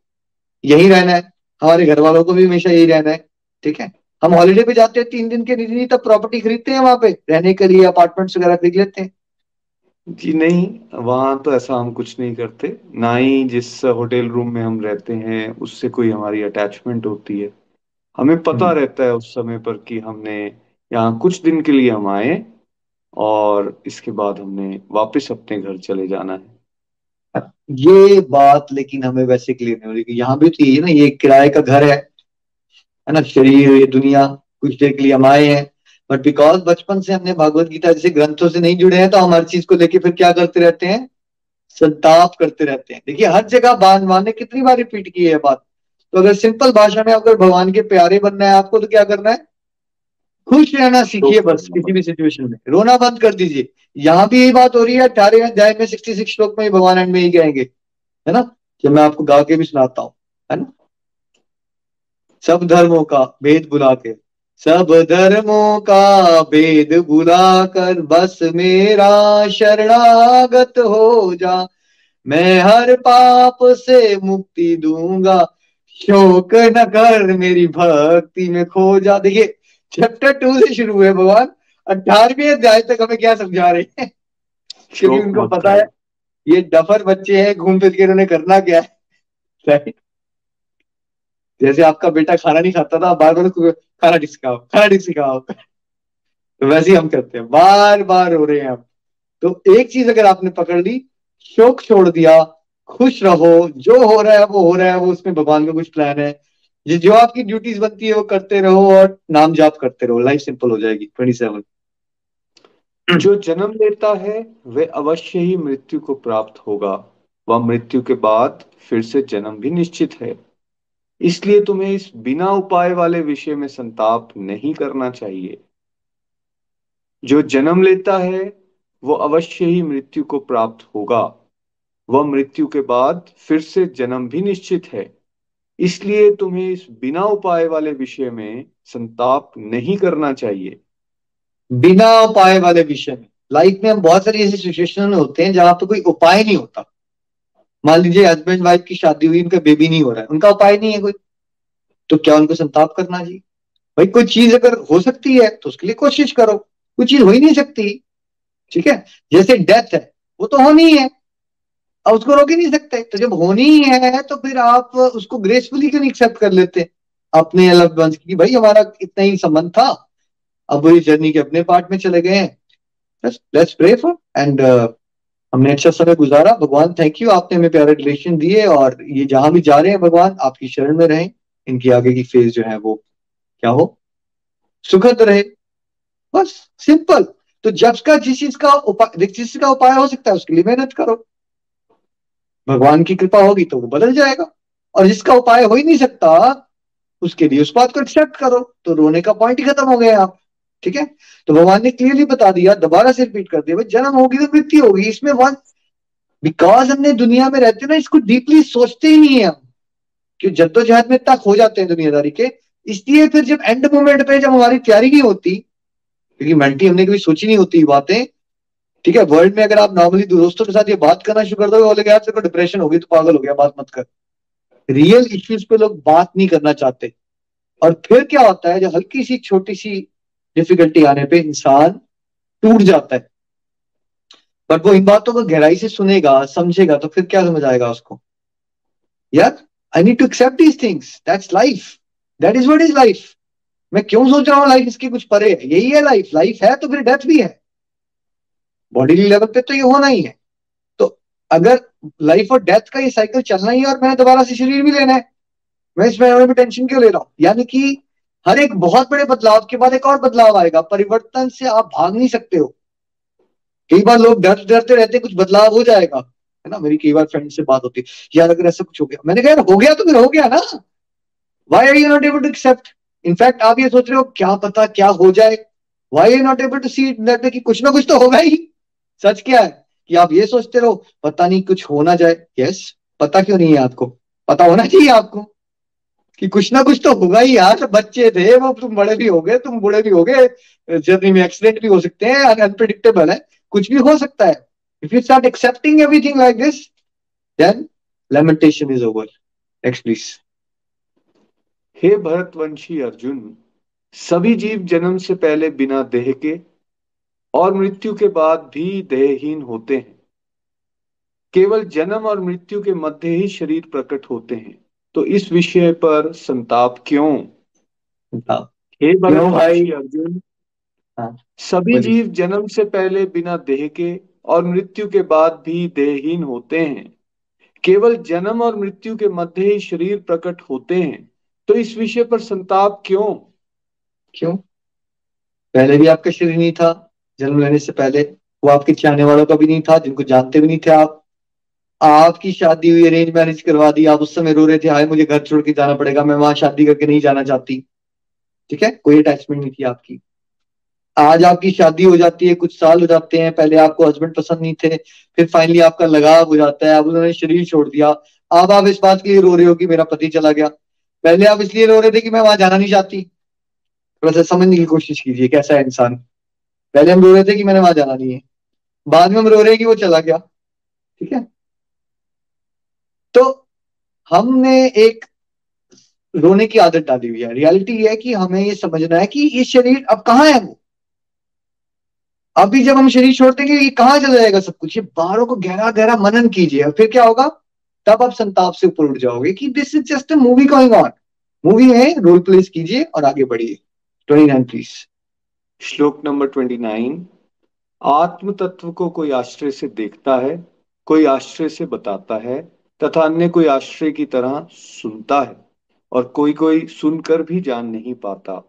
यही रहना है। हमारे घर वालों को भी हमेशा यही रहना है, ठीक है? हम हॉलीडे पे जाते हैं तीन दिन के नहीं तब प्रॉपर्टी खरीदते हैं वहाँ पे। रहने के लिए अपार्टमेंट्स वगैरह खरीद लेते हैं। जी नहीं वहाँ तो ऐसा हम कुछ नहीं करते। ना ही जिस होटल रूम में हम रहते हैं उससे कोई हमारी अटैचमेंट होती है। हमें पता हम्म। रहता है उस समय पर कि हमने यहाँ कुछ दिन के लिए हम आए और इसके बाद हमने वापस अपने घर चले जाना है। ये बात लेकिन हमें वैसे क्लियर नहीं हो रही यहाँ भी तो ये ना ये किराए का घर है। है ना शरीर ये दुनिया कुछ देर के लिए हम आए हैं। बट बिकॉज़ बचपन से हमने भागवत गीता जैसे ग्रंथों से नहीं जुड़े हैं तो हम हर चीज़ को लेके फिर क्या करते रहते हैं? संताप करते रहते हैं। देखिए हर जगह मान ने कितनी बार रिपीट की है बात। तो अगर सिंपल भाषा में अगर भगवान के प्यारे बनना है आपको तो क्या करना है? खुश रहना सीखिए बस। किसी भी सिचुएशन में। रोना बंद कर दीजिए। यहाँ भी यही बात हो रही है अठारह अध्याय में सिक्सटी सिक्स श्लोक में भगवान एंड में ही कहेंगे। है ना? जब मैं आपको गा के भी सुनाता हूँ। है ना? सब धर्मों का भेद बुला के सब धर्मों का भेद बुलाकर बस मेरा शरणागत हो जा। मैं हर पाप से मुक्ति दूँगा शोक न कर मेरी भक्ति में खो जा। देखिए चैप्टर टू से शुरू हुए भगवान अठारहवीं अध्याय तक हमें क्या समझा रहे हैं? क्योंकि उनको पता है ये डफर बच्चे हैं घूम फिर के इन्होंने करना क्या है? जैसे आपका बेटा खाना नहीं खाता था बार बार खाना ठीक सिखाओ खाना ठीक सिखाओ तो वैसे ही हम करते हैं, बार बार हो रहे हैं हम। तो एक चीज़ अगर आपने पकड़ ली, शोक छोड़ दिया, खुश रहो, जो हो रहा है वो हो रहा है, वो उसमें भगवान का कुछ प्लान है। ये जो आपकी ड्यूटीज़ बनती है, वो करते रहो और नाम जाप करते रहो। लाइफ सिंपल हो जाएगी ट्वेंटी सेवन जो जन्म लेता है, वह अवश्य ही मृत्यु को प्राप्त होगा। वह मृत्यु के बाद फिर से जन्म भी निश्चित है। इसलिए तुम्हें इस बिना उपाय वाले विषय में संताप नहीं करना चाहिए। जो जन्म लेता है, वो अवश्य ही मृत्यु को प्राप्त होगा। वह मृत्यु के बाद फिर से जन्म भी निश्चित है। इसलिए तुम्हें इस बिना उपाय वाले विषय में संताप नहीं करना चाहिए। बिना उपाय वाले विषय में। लाइफ में हम बहुत सारी ऐसी सिचुएशन होते हैं जहाँ पे कोई उपाय नहीं होता। मान लीजिए हस्बैंड वाइफ की शादी हुई, उनका बेबी नहीं हो रहा है, उनका उपाय नहीं है कोई। तो क्या उनको संताप करना चाहिए भाई कोई चीज़ अगर हो सकती है तो उसके लिए कोशिश करो। कोई चीज़ हो ही नहीं सकती, ठीक है? जैसे डेथ है, वो तो होनी है अब उसको रोक ही नहीं सकते। तो जब होनी ही तो फिर आप उसको ग्रेसफुली क्यों एक्सेप्ट कर लेते? अपने अलग वंश की भाई हमारा इतना ही संबंध था, अब वो जर्नी के अपने पार्ट में चले गए हैं। लेट्स प्रे फॉर एंड हमने अच्छा समय गुजारा। भगवान थैंक यू आपने हमें प्यारे रिलेशन दिए और ये जहाँ भी जा रहे हैं भगवान, आपकी शरण में रहें। इनकी आगे की फ़ेज़ जो है वो क्या हो? सुखद रहे। बस सिंपल तो जब का जिस चीज़ का उपाय, जिस चीज़ का उपाय हो सकता है, उसके लिए मेहनत करो। भगवान की कृपा होगी तो वो बदल जाएगा। और जिसका उपाय हो ही नहीं सकता, उसके लिए उस बात को एक्सेप्ट करो। तो रोने का पॉइंट ही खत्म हो गया। आप ठीक है? तो भगवान ने क्लियरली बता दिया, दोबारा से रिपीट कर दिया जन्म होगी तो मृत्यु होगी, इसमें वन बिकॉज़ हमने दुनिया में रहते ना, इसको डीपली सोचते ही नहीं है हम कि जद्दोजहद में इतना खो जाते हैं दुनियादारी के। इसलिए फिर जब एंड मोमेंट पे जब हमारी तैयारी नहीं होती, क्योंकि मेंटली हमने कभी सोची नहीं होती बातें, ठीक है? वर्ल्ड में अगर आप नॉर्मली दोस्तों के साथ ये बात करना शुरू कर दोगे, बोले यार तेरे डिप्रेशन हो गई तो पागल हो गया, बात मत कर। रियल इश्यूज़ पे लोग बात नहीं करना चाहते। और फिर क्या होता है जो हल्की सी, छोटी सी डिफिकल्टी आने पे इंसान टूट जाता है। बट वो इन बातों को गहराई से सुनेगा, समझेगा तो फिर क्या समझ आएगा उसको? यार I need to accept these things that's life that is what is life मैं क्यों सोच रहा हूँ लाइफ इसकी कुछ परे है? यही है लाइफ लाइफ है तो फिर डेथ भी है। बॉडी लेवल पे तो ये होना ही है। तो अगर लाइफ और डेथ का ये साइकिल चलना ही है और मैंने दोबारा से शरीर भी लेना है, मैं इसमें टेंशन क्यों ले रहा हूँ? यानी कि हर एक बहुत बड़े बदलाव के बाद एक और बदलाव आएगा। परिवर्तन से आप भाग नहीं सकते हो। कई बार लोग डर डरते रहते कुछ बदलाव हो जाएगा। है ना? मेरी कई बार फ्रेंड से बात होती है यार अगर ऐसा कुछ हो गया। मैंने कहा यार हो गया तो फिर हो गया ना। Why are you not able to accept in fact आप ये सोच रहे हो क्या पता क्या हो जाए? Why are not able to see that कि कुछ ना कुछ तो होगा ही। सच क्या है कि आप ये सोचते रहो पता नहीं कुछ होना जाए। यस yes, पता क्यों नहीं है आपको? पता होना चाहिए आपको। कि कुछ ना कुछ तो होगा ही यार। बच्चे थे, वो तुम बड़े भी हो गए, तुम बूढ़े भी हो गए। जर्नी में एक्सीडेंट भी हो सकते हैं अनप्रिडिक्टेबल है। कुछ भी हो सकता है। If you start accepting everything like this then lamentation is over next please हे भरतवंशी अर्जुन, सभी जीव जन्म से पहले बिना देह के और मृत्यु के बाद भी देहहीन होते हैं। केवल जन्म और मृत्यु के मध्य ही शरीर प्रकट होते हैं। तो इस विषय पर संताप क्यों? हे भाई? अर्जुन हाँ, सभी जीव जन्म से पहले बिना देह के और मृत्यु के बाद भी देहहीन होते हैं। केवल जन्म और मृत्यु के मध्य ही शरीर प्रकट होते हैं। तो इस विषय पर संताप क्यों? क्यों? पहले भी आपका शरीर नहीं था जन्म लेने से पहले। वो आपके चाहने वालों का भी नहीं था जिनको जानते भी नहीं थे आप। आपकी शादी हुई अरेंज मैरिज करवा दी, आप उस समय रो रहे थे, हाय, मुझे घर छोड़ के जाना पड़ेगा, मैं वहाँ शादी करके नहीं जाना चाहती। ठीक है? कोई अटैचमेंट नहीं थी आपकी। आज आपकी शादी हो जाती है, कुछ साल हो जाते हैं, पहले आपको हस्बैंड पसंद नहीं थे, फिर फाइनली आपका लगाव हो जाता है, अब उन्होंने शरीर छोड़ दिया। अब आप इस बात के लिए रो रहे हो कि मेरा पति चला गया। पहले आप इसलिए रो रहे थे कि मैं वहाँ जाना नहीं चाहती। थोड़ा सा समझने की कोशिश कीजिए, कैसा है इंसान। पहले हम रो रहे थे कि मैंने वहाँ जाना नहीं है। बाद में हम रो रहे हैं कि वो चला गया। ठीक है? हमने एक रोने की आदत डाली हुई है। रियलिटी ये है कि हमें ये समझना है कि ये शरीर अब कहाँ है वो? अभी जब हम शरीर छोड़ देंगे ये कहाँ चला जाएगा सब कुछ, ये बाहरों को गहरा गहरा मनन कीजिए और फिर क्या होगा? तब आप संताप से ऊपर उठ जाओगे कि this is just a movie going on movie है रोल प्लेस कीजिए और आगे बढ़िए। ट्वेंटी नाइन प्लीज़ श्लोक नंबर ट्वेंटी नाइन आत्म तत्व को कोई आश्रय से देखता है, कोई आश्रय से बताता है तथा अन्य कोई आश्रय की तरह सुनता है और कोई कोई सुनकर भी जान नहीं पाता।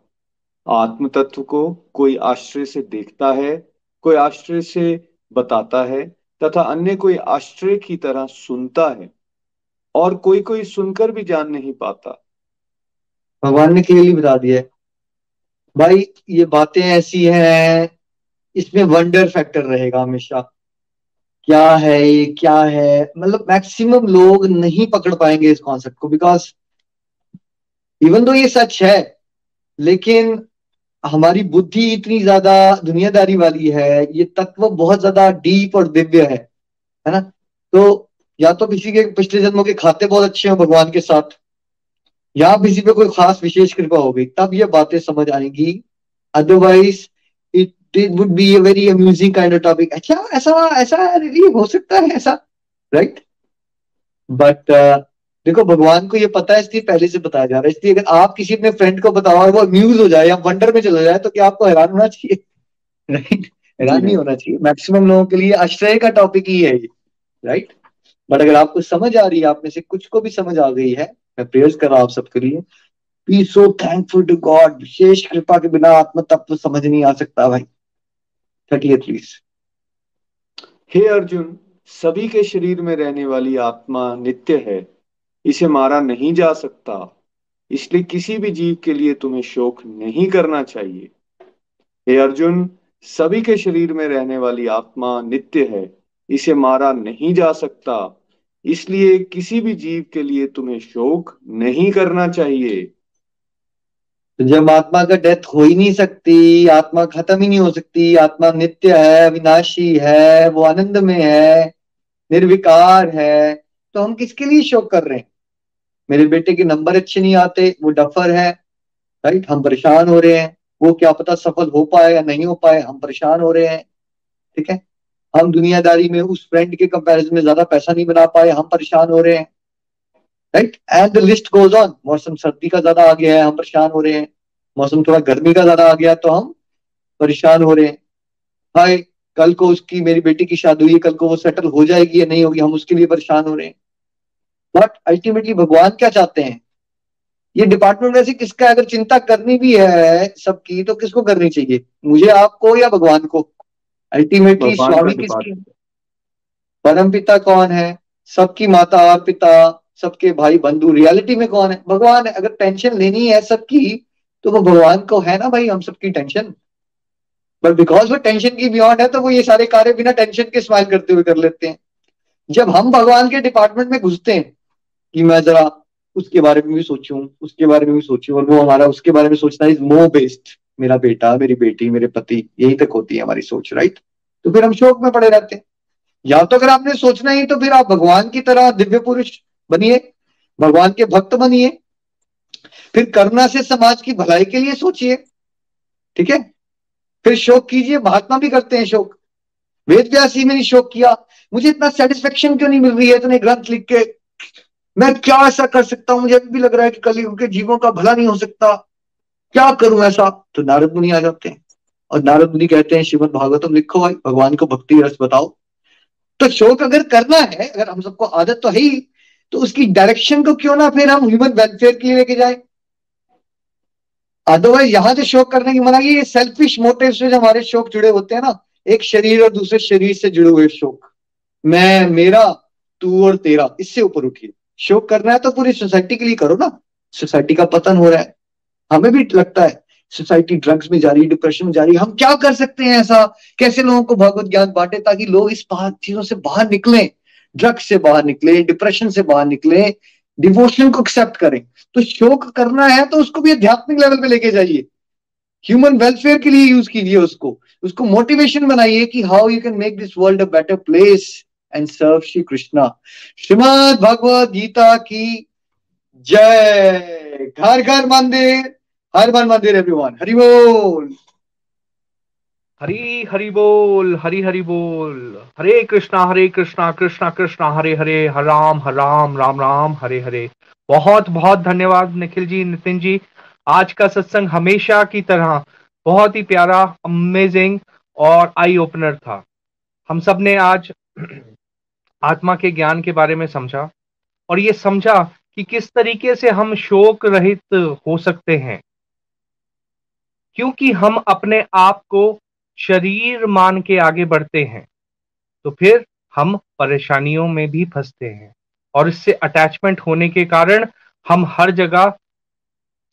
आत्म तत्व को कोई आश्रय से देखता है, कोई आश्रय से बताता है तथा अन्य कोई आश्रय की तरह सुनता है और कोई कोई सुनकर भी जान नहीं पाता। भगवान ने क्लियरली बता दिया भाई, ये बातें ऐसी हैं, इसमें वंडर फैक्टर रहेगा हमेशा। क्या है, ये क्या है? मतलब मैक्सिमम लोग नहीं पकड़ पाएँगे इस कॉन्सेप्ट को बिकॉज़ इवन तो ये सच है, लेकिन हमारी बुद्धि इतनी ज़्यादा दुनियादारी वाली है, ये तत्व बहुत ज़्यादा डीप और दिव्य है है ना? तो या तो किसी के पिछले जन्मों के खाते बहुत अच्छे हैं भगवान के साथ, या किसी पे कोई खास विशेष कृपा हो गई, तब ये बातें समझ आएँगी। Otherwise it would be a very amusing kind of topic अच्छा ऐसा ऐसा रियली हो सकता है ऐसा राइट बट uh, देखो भगवान को ये पता है इसलिए पहले से बताया जा रहा है। इसलिए अगर आप किसी अपने फ्रेंड को बताओ वो अम्यूज हो जाए या वंडर में चला जाए तो क्या आपको हैरान होना चाहिए? राइट हैरान नहीं होना चाहिए। मैक्सिमम लोगों के लिए आश्रय का टॉपिक ही है ये राइट बट अगर आपको समझ आ रही है आप में से कुछ को भी समझ आ गई है मैं प्रेयर्स कर रहा हूँ आप सबके लिए। Be so thankful to God विशेष कृपा के बिना आत्म तत्व समझ नहीं आ सकता भाई। थर्टी प्लीज़ हे अर्जुन, सभी के शरीर में रहने वाली आत्मा नित्य है। इसे मारा नहीं जा सकता। इसलिए किसी भी जीव के लिए तुम्हें शोक नहीं करना चाहिए। हे अर्जुन, सभी के शरीर में रहने वाली आत्मा नित्य है। इसे मारा नहीं जा सकता। इसलिए किसी भी जीव के लिए तुम्हें शोक नहीं करना चाहिए। तो जब आत्मा का डेथ हो ही नहीं सकती, आत्मा खत्म ही नहीं हो सकती, आत्मा नित्य है विनाशी है, वो आनंद में है, निर्विकार है तो हम किसके लिए शोक कर रहे हैं? मेरे बेटे के नंबर अच्छे नहीं आते, वो डफर है राइट हम परेशान हो रहे हैं, वो क्या पता सफल हो पाए या नहीं हो पाए, हम परेशान हो रहे हैं, ठीक है? हम दुनियादारी में उस फ्रेंड के कंपैरिजन में ज़्यादा पैसा नहीं बना पाए, हम परेशान हो रहे हैं। Right and the list goes on मौसम सर्दी का ज़्यादा आ गया है हम परेशान हो रहे हैं। मौसम थोड़ा गर्मी का ज़्यादा आ गया तो हम परेशान हो रहे हैं। हाय कल को उसकी मेरी बेटी की शादी हुई है कल को वो सेटल हो जाएगी या नहीं होगी हम उसके लिए परेशान हो रहे हैं। बट अल्टीमेटली भगवान क्या चाहते हैं? ये डिपार्टमेंट में से किसका अगर चिंता करनी भी है सबकी तो किसको करनी चाहिए? मुझे आपको या भगवान को? अल्टीमेटली स्वामी किसकी परम पिता कौन है? सबकी माता पिता सबके भाई बंधु रियलिटी में कौन है? भगवान है, अगर टेंशन लेनी है सबकी तो वो भगवान को है ना भाई, हम सबकी टेंशन बट बिकॉज़ वो टेंशन की बियॉन्ड है तो वो ये सारे कार्य बिना टेंशन के स्माइल करते हुए कर लेते हैं। जब हम भगवान के डिपार्टमेंट में घुसते हैं, कि मैं जरा उसके बारे में भी सोचूं, उसके बारे में भी सोचूं, और वो हमारा उसके बारे में सोचना इज़ मोर बेस्ड मेरा बेटा, मेरी बेटी, मेरे पति, यही तक होती है हमारी सोच राइट तो फिर हम शोक में पड़े रहते हैं। या तो अगर आपने सोचना ही तो फिर आप भगवान की तरह दिव्य पुरुष बनिए, भगवान के भक्त बनिए। फिर करुणा से समाज की भलाई के लिए सोचिए, ठीक है? फिर शोक कीजिए, महात्मा भी करते हैं शोक। वेद व्यास जी ने शोक किया, मुझे इतना सेटिस्फेक्शन क्यों नहीं मिल रही है इतने ग्रंथ लिख के? मैं क्या ऐसा कर सकता हूँ? मुझे अभी भी लग रहा है कि कलयुग के जीवों का भला नहीं हो सकता। क्या करूँ ऐसा? तो नारद मुनि आ जाते हैं। और नारद मुनि कहते हैं, श्रीमद भागवतम लिखो भाई, भगवान को भक्ति रस बताओ। तो शोक अगर करना है, अगर हम सबको आदत तो है ही तो उसकी डायरेक्शन को क्यों ना फिर हम ह्यूमन वेलफेयर के लिए लेके जाए? अदरवाइज़ यहाँ से शोक करने की मना ये सेल्फिश मोटिव से जो हमारे शोक जुड़े होते हैं ना, एक शरीर और दूसरे शरीर से जुड़े हुए शोक मैं, मेरा, तू और तेरा, इससे ऊपर उठिए। शोक करना है तो पूरी सोसाइटी के लिए करो ना। सोसाइटी का पतन हो रहा है। हमें भी लगता है सोसाइटी ड्रग्स में जा रही है डिप्रेशन में जा रही। है हम क्या कर सकते हैं ऐसा? कैसे लोगों को भगवत ज्ञान बांटे ताकि लोग इस बात चीज़ों से बाहर निकले? ड्रग्स से बाहर निकले डिप्रेशन से बाहर निकले डिवोशन को एक्सेप्ट करें। तो शोक करना है तो उसको भी आध्यात्मिक लेवल पे लेके जाइए। ह्यूमन वेलफेयर के लिए यूज़ कीजिए उसको। उसको मोटिवेशन बनाइए कि how you can make this world a better place and serve Shri Krishna Shrimad Bhagavad Gita की जय। घर घर मंदिर। हर मन मंदिर एवरीवन हरि बोल। हरी हरि बोल, हरी हरि बोल। हरे कृष्णा हरे कृष्णा कृष्णा कृष्णा, हरे हरे हर राम हर राम राम राम हरे हरे। बहुत बहुत धन्यवाद निखिल जी, नितिन जी। आज का सत्संग हमेशा की तरह बहुत ही प्यारा अमेजिंग और आई ओपनर था। हम सबने आज आत्मा के ज्ञान के बारे में समझा और ये समझा कि किस तरीके से हम शोक रहित हो सकते हैं। क्योंकि हम अपने आप को शरीर मान के आगे बढ़ते हैं तो फिर हम परेशानियों में भी फंसते हैं। और इससे अटैचमेंट होने के कारण हम हर जगह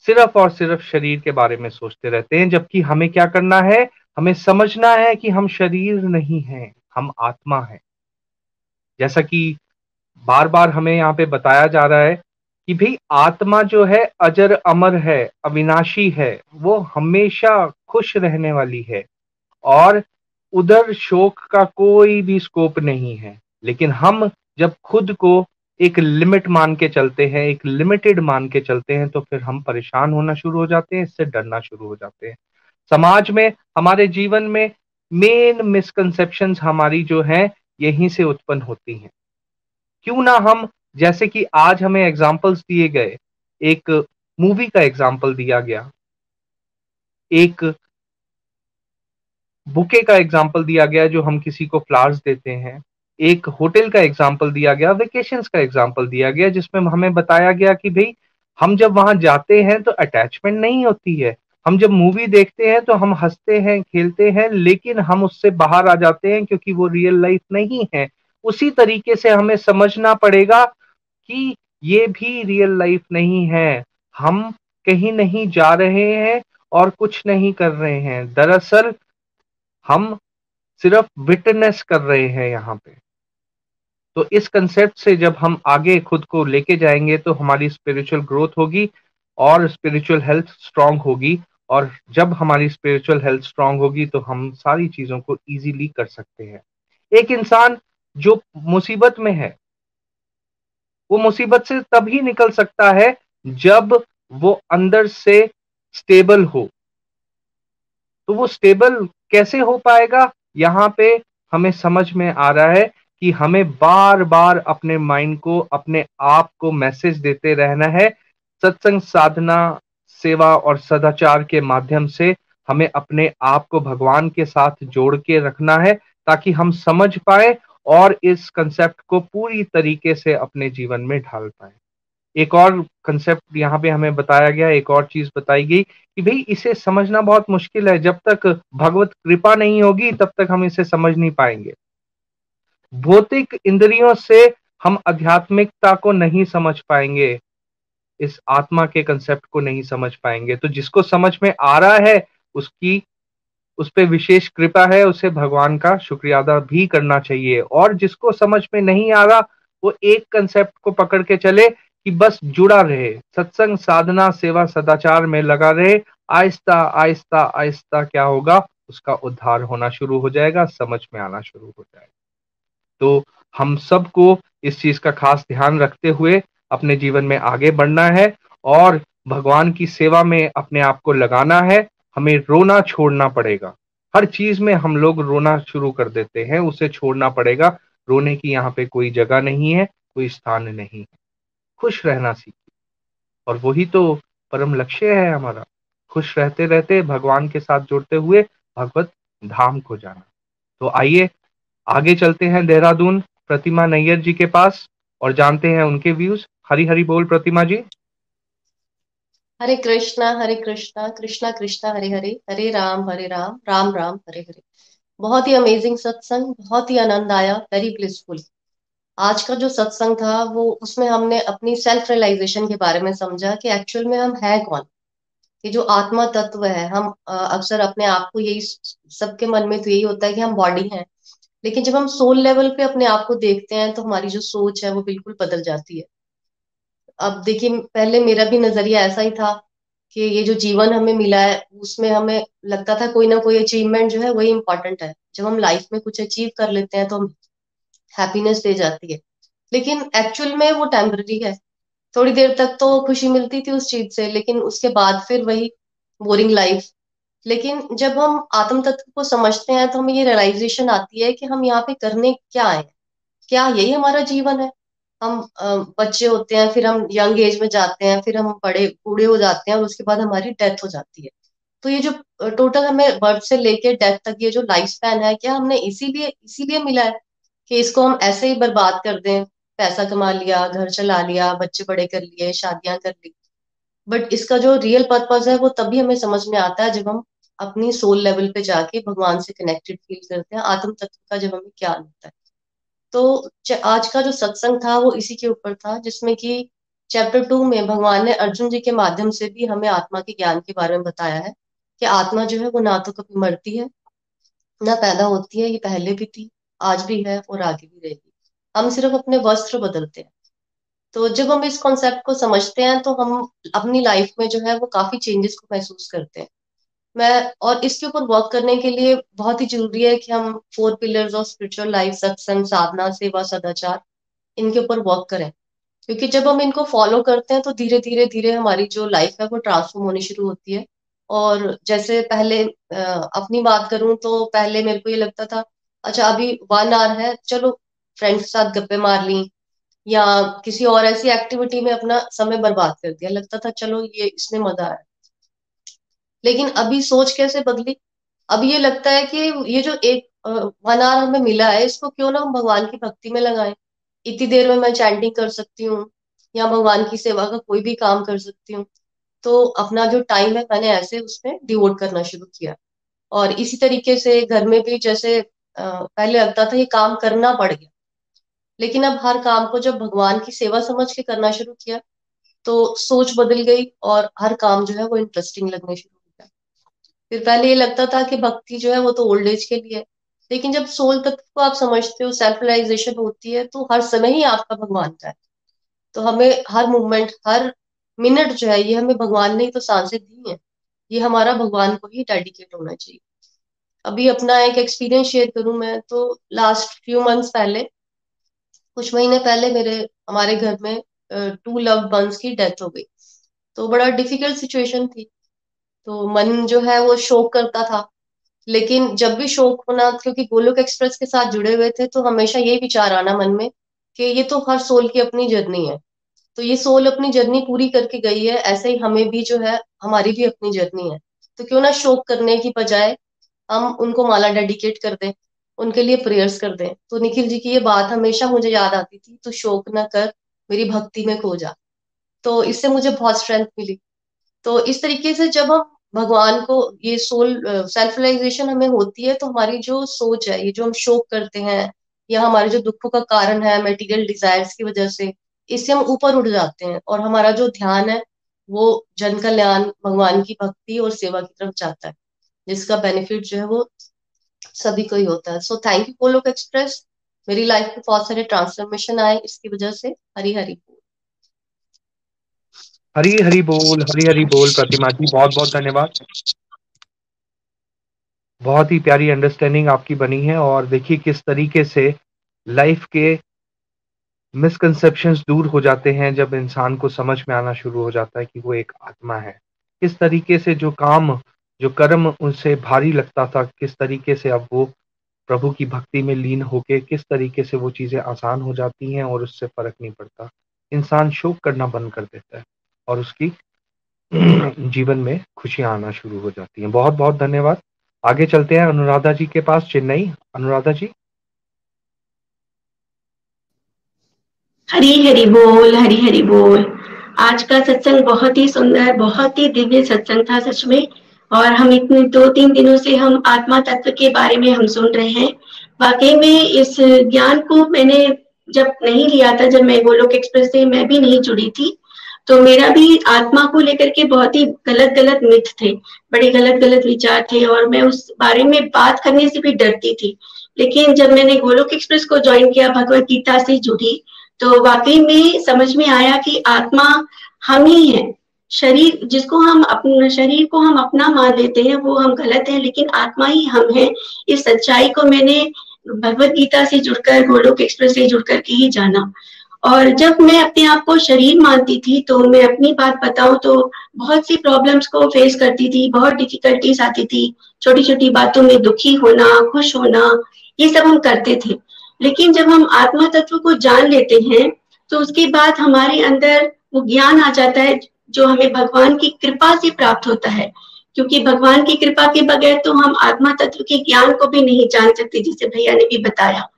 सिर्फ़ और सिर्फ़ शरीर के बारे में सोचते रहते हैं, जबकि हमें क्या करना है? हमें समझना है कि हम शरीर नहीं हैं, हम आत्मा हैं। जैसा कि बार बार हमें यहाँ पे बताया जा रहा है कि भाई आत्मा जो है, अजर अमर है, अविनाशी है, वो हमेशा खुश रहने वाली है। और उधर शोक का कोई भी स्कोप नहीं है। लेकिन हम जब खुद को एक लिमिट मान के चलते हैं, एक लिमिटेड मान के चलते हैं तो फिर हम परेशान होना शुरू हो जाते हैं, इससे डरना शुरू हो जाते हैं। समाज में, हमारे जीवन में मेन मिसकंसेप्शन हमारी जो है, यहीं से उत्पन्न होती हैं। क्यों ना हम, जैसे कि आज हमें एग्जाम्पल्स दिए गए, एक मूवी का एग्ज़ाम्पल दिया गया। एक बुके का एग्ज़ाम्पल दिया गया जो हम किसी को फ्लावर्स देते हैं। एक होटल का एग्ज़ाम्पल दिया गया वेकेशन का एग्ज़ाम्पल दिया गया, जिसमें हमें बताया गया कि भाई, हम जब वहाँ जाते हैं तो अटैचमेंट नहीं होती है। हम जब मूवी देखते हैं तो हम हँसते हैं, खेलते हैं, लेकिन हम उससे बाहर आ जाते हैं क्योंकि वो रियल लाइफ नहीं है। उसी तरीके से हमें समझना पड़ेगा कि ये भी रियल लाइफ नहीं है। हम कहीं नहीं जा रहे हैं और कुछ नहीं कर रहे हैं। दरअसल हम सिर्फ़ विटनेस कर रहे हैं यहाँ पे। तो इस कंसेप्ट से जब हम आगे खुद को लेके जाएँगे तो हमारी स्पिरिचुअल ग्रोथ होगी और स्पिरिचुअल हेल्थ स्ट्रांग होगी। और जब हमारी स्पिरिचुअल हेल्थ स्ट्रांग होगी तो हम सारी चीज़ों को इजीली कर सकते हैं। एक इंसान जो मुसीबत में है, वो मुसीबत से तभी निकल सकता है जब वो अंदर से स्टेबल हो। तो वो स्टेबल कैसे हो पाएगा? यहाँ पे हमें समझ में आ रहा है कि हमें बार बार अपने माइंड को, अपने आप को मैसेज देते रहना है। सत्संग साधना, सेवा और सदाचार के माध्यम से हमें अपने आप को भगवान के साथ जोड़ के रखना है ताकि हम समझ पाए और इस कंसेप्ट को पूरी तरीके से अपने जीवन में ढाल पाए। एक और कंसेप्ट यहाँ पे हमें बताया गया, एक और चीज़ बताई गई कि भाई इसे समझना बहुत मुश्किल है। जब तक भगवत कृपा नहीं होगी, तब तक हम इसे समझ नहीं पाएँगे। भौतिक इंद्रियों से हम आध्यात्मिकता को नहीं समझ पाएँगे, इस आत्मा के कंसेप्ट को नहीं समझ पाएँगे। तो जिसको समझ में आ रहा है, उसकी, उस पर विशेष कृपा है, उसे भगवान का शुक्रिया अदा भी करना चाहिए। और जिसको समझ में नहीं आ रहा, वो एक कंसेप्ट को पकड़ के चले कि बस जुड़ा रहे, सत्संग, साधना, सेवा, सदाचार में लगा रहे, आहिस्ता आहिस्ता आहिस्ता क्या होगा? उसका उद्धार होना शुरू हो जाएगा, समझ में आना शुरू हो जाएगा। तो हम सबको इस चीज़ का खास ध्यान रखते हुए अपने जीवन में आगे बढ़ना है और भगवान की सेवा में अपने आप को लगाना है। हमें रोना छोड़ना पड़ेगा। हर चीज़ में हम लोग रोना शुरू कर देते हैं, उसे छोड़ना पड़ेगा। रोने की यहाँ पे कोई जगह नहीं है, कोई स्थान नहीं है। खुश रहना सीखिए। और वही तो परम लक्ष्य है हमारा। खुश रहते रहते भगवान के साथ जुड़ते हुए भगवत धाम को जाना। तो आइए, आगे चलते हैं देहरादून, प्रतिमा नैयर जी के पास, और जानते हैं उनके व्यूज़। हरी हरी बोल प्रतिमा जी। हरे कृष्णा हरे कृष्णा कृष्णा कृष्णा, हरे हरे हरे राम हरे राम राम राम, हरे हरे। बहुत ही अमेजिंग सत्संग, बहुत ही आनंद आया वेरी ब्लिसफुल आज का जो सत्संग था, वो उसमें हमने अपनी सेल्फ रियलाइजेशन के बारे में समझा कि एक्चुअल में हम है कौन? कि जो आत्मा तत्व है, हम अक्सर अपने आप को यही सबके मन में तो यही होता है कि हम बॉडी हैं। लेकिन जब हम सोल लेवल पे अपने आप को देखते हैं तो हमारी जो सोच है, वो बिल्कुल बदल जाती है। अब देखिए, पहले मेरा भी नज़रिया ऐसा ही था कि ये जो जीवन हमें मिला है, उसमें हमें लगता था कोई ना कोई अचीवमेंट जो है, वही इंपॉर्टेंट है। जब हम लाइफ में कुछ अचीव कर लेते हैं तो हम हैप्पीनेस दे जाती है। लेकिन एक्चुअल में वो टेम्पररी है। थोड़ी देर तक तो खुशी मिलती थी उस चीज़ से, लेकिन उसके बाद फिर वही बोरिंग लाइफ लेकिन जब हम आत्म तत्व को समझते हैं तो हमें ये रियलाइजेशन आती है कि हम यहाँ पे करने क्या आए क्या यही हमारा जीवन है? हम बच्चे होते हैं, फिर हम यंग एज में जाते हैं, फिर हम बड़े, बूढ़े हो जाते हैं, और उसके बाद हमारी डेथ हो जाती है। तो ये जो टोटल हमें बर्थ से लेके डेथ तक ये जो लाइफ स्पैन है, क्या हमने इसीलिए इसीलिए मिला है? कि इसको हम ऐसे ही बर्बाद कर दें, पैसा कमा लिया, घर चला लिया, बच्चे बड़े कर लिए, शादियाँ कर ली। बट इसका जो रियल पर्पज है, वो तभी हमें समझ में आता है जब हम अपनी सोल लेवल पे जाके भगवान से कनेक्टेड फील करते हैं, आत्म तत्व का जब हमें क्या होता है। तो आज का जो सत्संग था, वो इसी के ऊपर था, जिसमें कि चैप्टर टू में भगवान ने अर्जुन जी के माध्यम से भी हमें आत्मा के ज्ञान के बारे में बताया है कि आत्मा जो है, वो ना तो कभी मरती है, ना पैदा होती है, ये पहले भी थी। आज भी है और आगे भी रहेगी। हम सिर्फ़ अपने वस्त्र बदलते हैं। तो जब हम इस कॉन्सेप्ट को समझते हैं तो हम अपनी लाइफ में जो है, वो काफ़ी चेंजेस को महसूस करते हैं। मैं और इसके ऊपर वर्क करने के लिए बहुत ही ज़रूरी है कि हम four pillars of spiritual life सत्संग साधना सेवा सदाचार इनके ऊपर वर्क करें। क्योंकि जब हम इनको फॉलो करते हैं तो धीरे धीरे धीरे हमारी जो लाइफ है, वो ट्रांसफॉर्म होनी शुरू होती है। और जैसे पहले अपनी बात करूँ तो पहले मेरे को ये लगता था अच्छा अभी वन आवर है, चलो फ्रेंड्स के साथ गप्पे मार ली, या किसी और ऐसी एक्टिविटी में अपना समय बर्बाद कर दिया। लगता था, चलो, ये इसमें मज़ा आया। लेकिन अभी सोच कैसे बदली? अभी ये लगता है कि ये जो एक वन आवर हमें मिला है, इसको क्यों ना हम भगवान की भक्ति में लगाएँ? इतनी देर में मैं चैंटिंग कर सकती हूँ, या भगवान की सेवा का कोई भी काम कर सकती हूँ। तो अपना जो टाइम है, मैंने ऐसे उसमें डिवोट करना शुरू किया। और इसी तरीके से घर में भी जैसे पहले लगता था ये काम करना पड़ गया। लेकिन अब हर काम को जब भगवान की सेवा समझ के करना शुरू किया तो सोच बदल गई और हर काम जो है वो इंटरेस्टिंग लगने शुरू हो गया। फिर पहले ये लगता था कि भक्ति जो है वो तो ओल्ड एज के लिए है, लेकिन जब सोल तत्व को आप समझते हो सेल्फ रियलाइजेशन होती है तो हर समय ही आपका भगवान का है। तो हमें हर मूवमेंट हर मिनट जो है, ये हमें भगवान ने ही तो साँसें दी है। ये हमारा भगवान को ही डेडिकेट होना चाहिए। अभी अपना एक एक्सपीरियंस शेयर करूँ मैं तो लास्ट फ्यू मंथ्स पहले, कुछ महीने पहले मेरे, हमारे घर में टू लव वंस की डेथ हो गई। तो बड़ा डिफ़िकल्ट सिचुएशन थी। तो मन जो है वो शोक करता था। लेकिन जब भी शोक होना, क्योंकि गोलोक एक्सप्रेस के साथ जुड़े हुए थे तो हमेशा ये विचार आना मन में कि ये तो हर सोल की अपनी जर्नी है। तो ये सोल अपनी जर्नी पूरी करके गई है, ऐसे ही हमें भी जो है, हमारी भी अपनी जर्नी है। तो क्यों ना शोक करने की बजाय हम उनको माला डेडिकेट कर दें, उनके लिए प्रेयर्स कर दें। तो निखिल जी की ये बात हमेशा मुझे याद आती थी तो शोक न कर, मेरी भक्ति में खो जा। तो इससे मुझे बहुत स्ट्रेंथ मिली। तो इस तरीके से जब हम भगवान को ये सोल सेल्फ रियलाइजेशन हमें होती है तो हमारी जो सोच है, ये जो हम शोक करते हैं, या हमारे जो दुखों का कारण है मेटीरियल डिजायर्स की वजह से, इससे हम ऊपर उठ जाते हैं और हमारा जो ध्यान है, वो जन कल्याण, भगवान की भक्ति और सेवा की तरफ़ जाता है। जिसका बेनिफिट जो है वो सभी को ही होता है। So thank you Golok Express मेरी लाइफ में बहुत सारे ट्रांसफॉर्मेशन आए इसकी वजह से। हरी हरी हरी हरी बोल, हरी हरी बोल, प्रतिमा जी, बहुत बहुत धन्यवाद। बहुत ही प्यारी अंडरस्टैंडिंग आपकी बनी है और देखिए किस तरीके से लाइफ के मिसकंसेप्शंस दूर हो जाते हैं जब इंसान को समझ में आना शुरू हो जाता है कि वो एक आत्मा है। किस तरीके से जो काम जो कर्म उनसे भारी लगता था, किस तरीके से अब वो प्रभु की भक्ति में लीन होके, किस तरीके से वो चीज़ें आसान हो जाती हैं और उससे फ़र्क नहीं पड़ता। इंसान शोक करना बंद कर देता है और उसकी जीवन में खुशियाँ आना शुरू हो जाती हैं। बहुत बहुत धन्यवाद। आगे चलते हैं अनुराधा जी के पास, चेन्नई। अनुराधा जी। हरी हरी बोल हरी हरी बोल। आज का सत्संग बहुत ही सुंदर, बहुत ही दिव्य सत्संग था सच में। और हम इतने दो तीन दिनों से हम आत्मा तत्व के बारे में हम सुन रहे हैं। वाकई में इस ज्ञान को मैंने जब नहीं लिया था, जब मैं गोलोक एक्सप्रेस से मैं भी नहीं जुड़ी थी तो मेरा भी आत्मा को लेकर के बहुत ही गलत गलत मिथ थे, बड़े गलत गलत विचार थे और मैं उस बारे में बात करने से भी डरती थी। लेकिन जब मैंने गोलोक एक्सप्रेस को ज्वाइन किया, भगवत गीता से जुड़ी तो वाकई में समझ में आया कि आत्मा हम ही है। शरीर, जिसको हम अपने शरीर को हम अपना मान लेते हैं, वो हम गलत है, लेकिन आत्मा ही हम है। इस सच्चाई को मैंने भगवत गीता से जुड़कर, गोलोक एक्सप्रेस से जुड़कर के ही जाना। और जब मैं अपने आप को शरीर मानती थी तो मैं अपनी बात बताऊँ तो बहुत सी प्रॉब्लम्स को फेस करती थी, बहुत डिफिकल्टीज आती थी। छोटी छोटी बातों में दुखी होना, खुश होना, ये सब हम करते थे। लेकिन जब हम आत्मा तत्व को जान लेते हैं तो उसके बाद हमारे अंदर वो ज्ञान आ जाता है जो हमें भगवान की कृपा से प्राप्त होता है। क्योंकि भगवान की कृपा के बगैर तो हम आत्मा तत्व के ज्ञान को भी नहीं जान सकते, जिसे भैया ने भी बताया।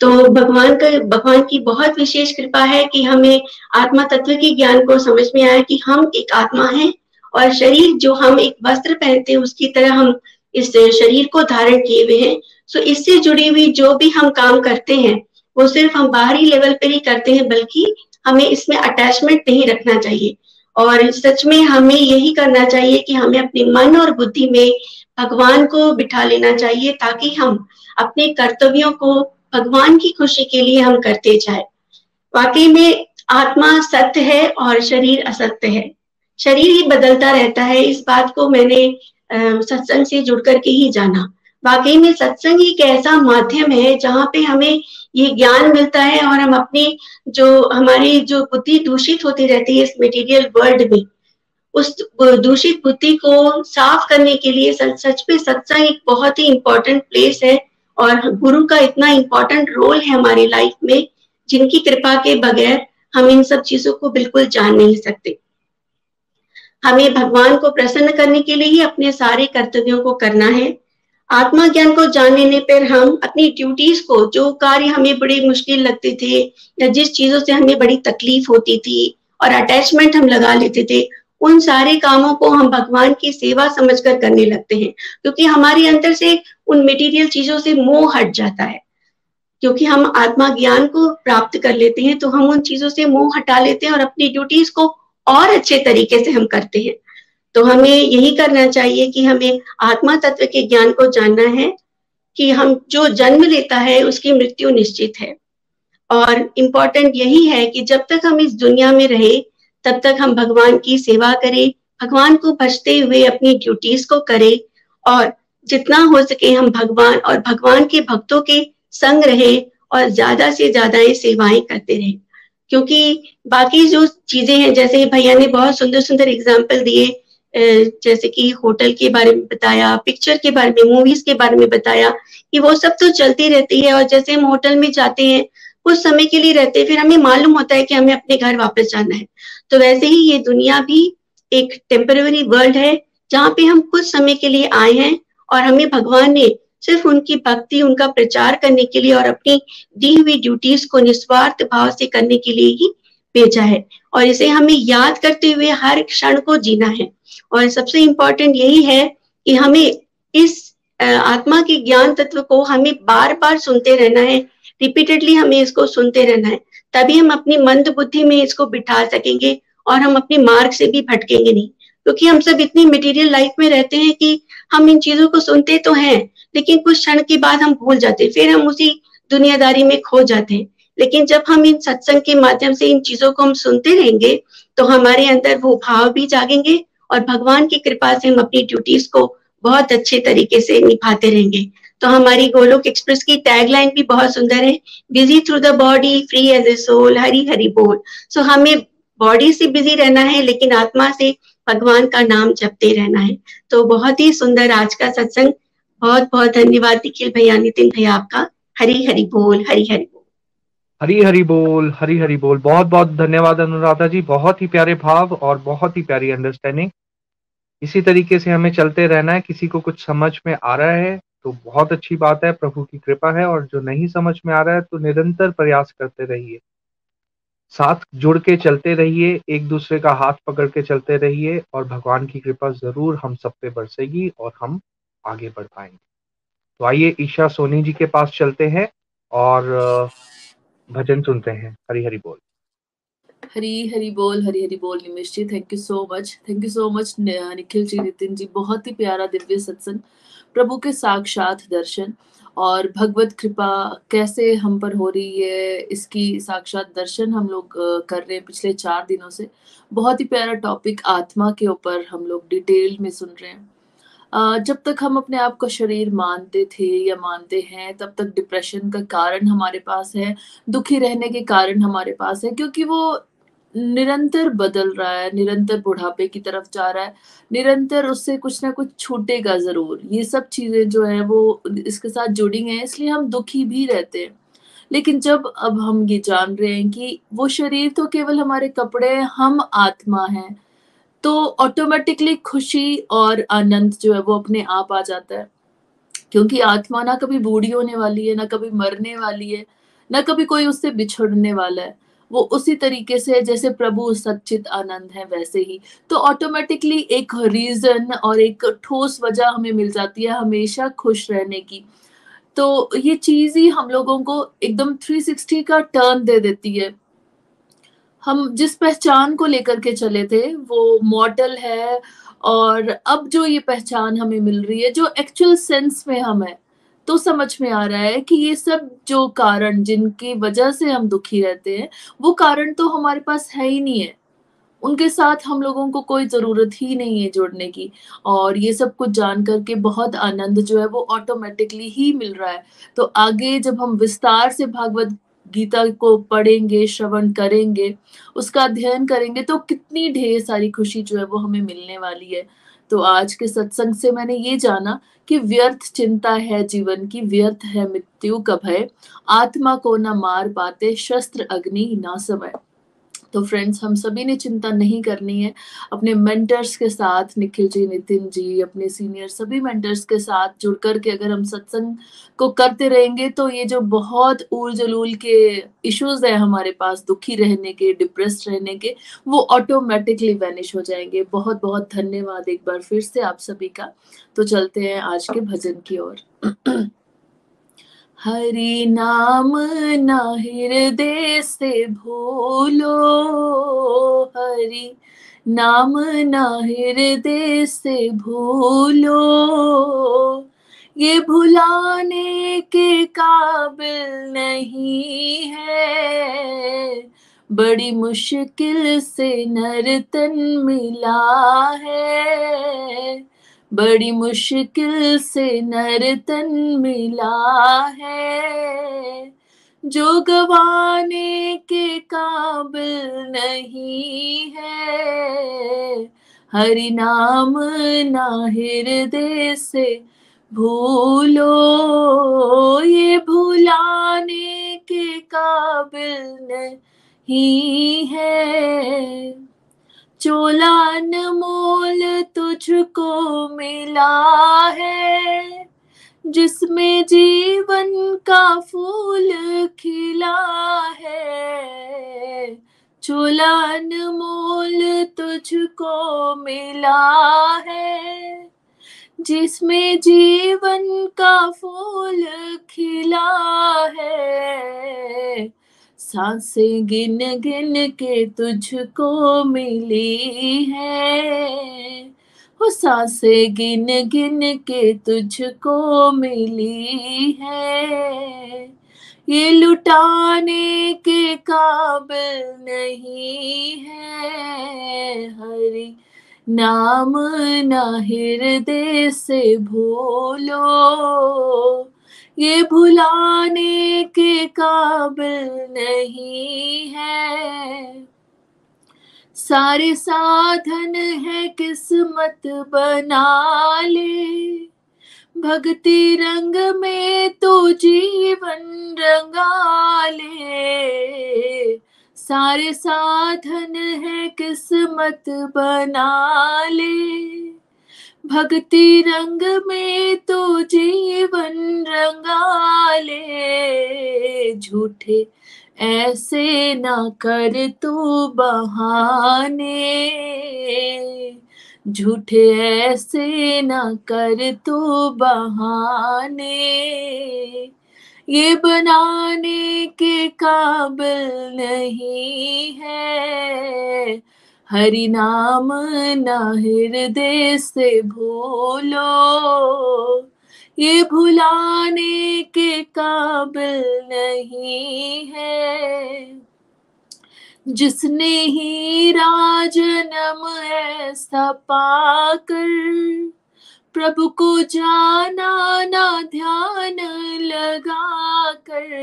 तो भगवान का, भगवान की बहुत विशेष कृपा है कि हमें आत्मा तत्व के ज्ञान को समझ में आया कि हम एक आत्मा हैं और शरीर जो हम एक वस्त्र पहनते हैं, उसकी तरह हम इस शरीर को धारण किए हुए हैं। सो इससे जुड़ी हुई जो भी हम काम करते हैं, वो सिर्फ़ हम बाहरी लेवल पर ही करते हैं, बल्कि हमें इसमें अटैचमेंट नहीं रखना चाहिए। और सच में हमें यही करना चाहिए कि हमें अपने मन और बुद्धि में भगवान को बिठा लेना चाहिए, ताकि हम अपने कर्तव्यों को भगवान की खुशी के लिए हम करते जाए। वाकई में आत्मा सत्य है और शरीर असत्य है। शरीर ही बदलता रहता है, इस बात को मैंने सत्संग से जुड़ करके ही जाना। वाकई में सत्संग एक ऐसा माध्यम है जहाँ पे हमें ये ज्ञान मिलता है और हम अपनी जो हमारी जो बुद्धि दूषित होती रहती है इस मटेरियल वर्ल्ड में, उस दूषित बुद्धि को साफ़ करने के लिए सच में सत्संग एक बहुत ही इंपॉर्टेंट प्लेस है और गुरु का इतना इंपॉर्टेंट रोल है हमारी लाइफ में, जिनकी कृपा के बगैर हम इन सब चीज़ों को बिल्कुल जान नहीं सकते। हमें भगवान को प्रसन्न करने के लिए ही अपने सारे कर्तव्यों को करना है। आत्मा ज्ञान को जान लेने पर हम अपनी ड्यूटीज़ को, जो कार्य हमें बड़े मुश्किल लगते थे, या जिस चीज़ों से हमें बड़ी तकलीफ़ होती थी, और अटैचमेंट हम लगा लेते थे, उन सारे कामों को हम भगवान की सेवा समझकर करने लगते हैं। क्योंकि हमारे अंदर से उन मटेरियल चीज़ों से मोह हट जाता है। क्योंकि हम आत्मा ज्ञान को प्राप्त कर लेते हैं तो हम उन चीज़ों से मोह हटा लेते हैं और अपनी ड्यूटीज़ को और अच्छे तरीके से हम करते हैं। तो हमें यही करना चाहिए कि हमें आत्मा तत्व के ज्ञान को जानना है कि हम जो जन्म लेता है, उसकी मृत्यु निश्चित है। और इम्पोर्टेंट यही है कि जब तक हम इस दुनिया में रहे, तब तक हम भगवान की सेवा करें, भगवान को भजते हुए अपनी ड्यूटीज़ को करें और जितना हो सके हम भगवान और भगवान के भक्तों के संग रहे और ज़्यादा से ज़्यादा ये सेवाएँ करते रहे। क्योंकि बाकी जो चीज़ें हैं, जैसे भैया ने बहुत सुंदर सुंदर एग्ज़ाम्पल दिए जैसे कि होटल के बारे में बताया पिक्चर के बारे में मूवीज़ के बारे में बताया, कि वो सब तो चलती रहती है। और जैसे हम होटल में जाते हैं, कुछ समय के लिए रहते हैं, फिर हमें मालूम होता है कि हमें अपने घर वापस जाना है। तो वैसे ही ये दुनिया भी एक टेम्पररी वर्ल्ड है, जहाँ पे हम कुछ समय के लिए आए हैं और हमें भगवान ने सिर्फ़ उनकी भक्ति, उनका प्रचार करने के लिए और अपनी दी हुई ड्यूटीज़ को निस्वार्थ भाव से करने के लिए ही भेजा है। और इसे हमें याद करते हुए हर क्षण को जीना है। और सबसे इम्पोर्टेंट यही है कि हमें इस आत्मा के ज्ञान तत्व को हमें बार बार सुनते रहना है। रिपीटेडली हमें इसको सुनते रहना है। तभी हम अपनी मंद बुद्धि में इसको बिठा सकेंगे और हम अपने मार्ग से भी भटकेंगे नहीं। क्योंकि हम सब इतनी मटेरियल लाइफ में रहते हैं कि हम इन चीज़ों को सुनते तो हैं, लेकिन कुछ क्षण के बाद हम भूल जाते हैं। फिर हम उसी दुनियादारी में खो जाते हैं। लेकिन जब हम इन सत्संग के माध्यम से इन चीज़ों को हम सुनते रहेंगे तो हमारे अंदर वो भाव भी जागेंगे और भगवान की कृपा से हम अपनी ड्यूटीज़ को बहुत अच्छे तरीके से निभाते रहेंगे। तो हमारी गोलोक एक्सप्रेस की टैगलाइन भी बहुत सुंदर है busy through the body free as a soul Hari Hari बोल। सो हमें बॉडी से बिज़ी रहना है, लेकिन आत्मा से भगवान का नाम जपते रहना है। तो बहुत ही सुंदर आज का सत्संग। बहुत बहुत धन्यवाद, निखिल भैया, नितिन भैया आपका। हरी हरी बोल, हरी हरी हरी हरी बोल हरी हरी बोल। बहुत बहुत धन्यवाद अनुराधा जी, बहुत ही प्यारे भाव और बहुत ही प्यारी अंडरस्टैंडिंग इसी तरीके से हमें चलते रहना है, किसी को कुछ समझ में आ रहा है तो बहुत अच्छी बात है, प्रभु की कृपा है और जो नहीं समझ में आ रहा है तो निरंतर प्रयास करते रहिए। साथ जुड़ के चलते रहिए, एक दूसरे का हाथ पकड़ के चलते रहिए और भगवान की कृपा ज़रूर हम सब पे बरसेगी और हम आगे बढ़ पाएँगे। तो आइए ईशा सोनी जी के पास चलते हैं और भजन सुनते हैं हरी हरी बोल। हरी हरी बोल, हरी हरी बोल, Nimish ji thank you so much thank you so much Nikhil ji, Nitin ji, बहुत ही प्यारा दिव्य सत्संग, प्रभु के साक्षात दर्शन, और भगवत कृपा, कैसे हम पर हो रही है, इसकी साक्षात दर्शन हम लोग कर रहे हैं पिछले चार दिनों से, बहुत ही प्यारा टॉपिक आत्मा के ऊपर हम लोग डिटेल में सुन रहे हैं। जब तक हम अपने आप को शरीर मानते थे या मानते हैं, तब तक डिप्रेशन का कारण हमारे पास है, दुखी रहने के कारण हमारे पास है, क्योंकि वो निरंतर बदल रहा है, निरंतर बुढ़ापे की तरफ़ जा रहा है, निरंतर उससे कुछ ना कुछ छूटेगा ज़रूर। ये सब चीज़ें जो है, वो इसके साथ जुड़ी हैं, इसलिए हम दुखी भी रहते हैं। लेकिन जब अब हम ये जान रहे हैं कि वो शरीर तो केवल हमारे कपड़े हम आत्मा है तो ऑटोमेटिकली खुशी और आनंद जो है वो अपने आप आ जाता है। क्योंकि आत्मा ना कभी बूढ़ी होने वाली है, ना कभी मरने वाली है, ना कभी कोई उससे बिछड़ने वाला है। वो उसी तरीके से जैसे प्रभु सचित आनंद है, वैसे ही। तो ऑटोमेटिकली एक रीजन और एक ठोस वजह हमें मिल जाती है हमेशा खुश रहने की। तो ये चीज़ ही हम लोगों को एकदम 360 का टर्न दे देती है। हम जिस पहचान को लेकर के चले थे, वो मॉडल है और अब जो ये पहचान हमें मिल रही है, जो एक्चुअल सेंस में हम है तो समझ में आ रहा है कि ये सब जो कारण जिनकी वजह से हम दुखी रहते हैं, वो कारण तो हमारे पास है ही नहीं है। उनके साथ हम लोगों को कोई ज़रूरत ही नहीं है जोड़ने की और ये सब कुछ जान करके बहुत आनंद जो है वो ऑटोमेटिकली ही मिल रहा है। तो आगे जब हम विस्तार से भागवत गीता को पढ़ेंगे, श्रवण करेंगे, उसका अध्ययन करेंगे तो कितनी ढेर सारी खुशी जो है वो हमें मिलने वाली है। तो आज के सत्संग से मैंने ये जाना कि व्यर्थ चिंता है जीवन की, व्यर्थ है मृत्यु का भय आत्मा को न मार पाते, शस्त्र, अग्नि ना समय तो फ्रेंड्स हम सभी ने चिंता नहीं करनी है। अपने मेंटर्स के साथ, निखिल जी, नितिन जी, अपने सीनियर सभी मेंटर्स के साथ जुड़ कर के अगर हम सत्संग को करते रहेंगे तो ये जो बहुत ऊल जलूल के इश्यूज़ है हमारे पास, दुखी रहने के डिप्रेस रहने के, वो ऑटोमेटिकली वैनिश हो जाएँगे। बहुत बहुत धन्यवाद एक बार फिर से आप सभी का। तो चलते हैं आज के भजन की ओर। हरि नाम ना हृदय से भूलो। हरि नाम ना हृदय से भूलो। ये भुलाने के काबिल नहीं है। बड़ी मुश्किल से नर्तन मिला है। बड़ी मुश्किल से नर्तन मिला है। जो गवाने के काबिल नहीं है, हरि नाम ना हृदय से भूलो। ये भुलाने के काबिल नहीं है। चोला अनमोल तुझको मिला है, जिसमें जीवन का फूल खिला है। चोला मोल तुझको मिला है, जिसमें जीवन का फूल खिला है। साँसें गिन गिन के तुझको मिली है। वो साँसें गिन गिन के तुझको मिली है। ये लुटाने के काबिल नहीं है। हरी नाम ना हृदय से भूलो। ये भुलाने के काबिल नहीं है। सारे साधन है किस्मत बना ले। भक्ति रंग में तो जीवन रंगा ले। सारे साधन है किस्मत बना ले। भक्ति रंग में तो जीवन रंगा ले झूठे ऐसे ना कर तू बहाने। झूठे ऐसे ना कर तू बहाने। ये बनाने के काबिल नहीं है हरि नाम ना हृदय से भूलो। ये भुलाने के काबिल नहीं है। जिसने ही राजनम ऐसा पाकर प्रभु को जाना ना ध्यान लगा कर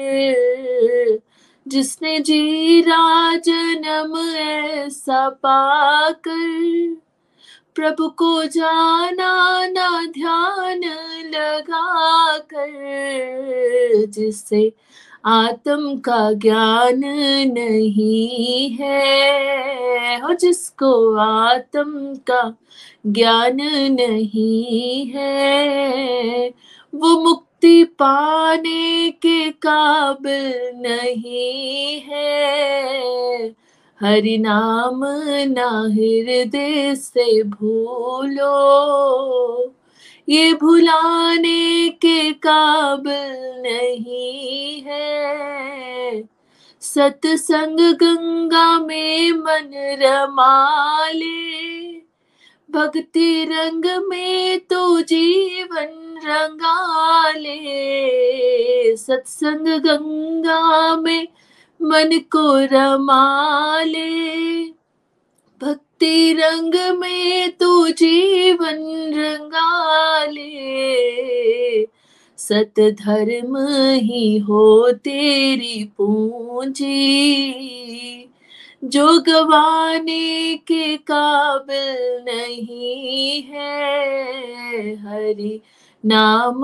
जिसने जीरा जन्म ऐसा पाकर प्रभु को जाना ना ध्यान लगा कर जिसे आत्म का ज्ञान नहीं है हो जिसको आत्म का ज्ञान नहीं है, वो मुक्ति पाने के काबिल नहीं है। हरि नाम ना हृदय से भूलो। ये भुलाने के काबिल नहीं है। सत्संग गंगा में मन रमाले भक्ति रंग में तो जीवन रंगाले। सत्संग गंगा में मन को रमाले। भक्ति रंग में तू जीवन रंगाले। सत धर्म ही हो तेरी पूंजी। जो गवाने के काबिल नहीं है, हरि नाम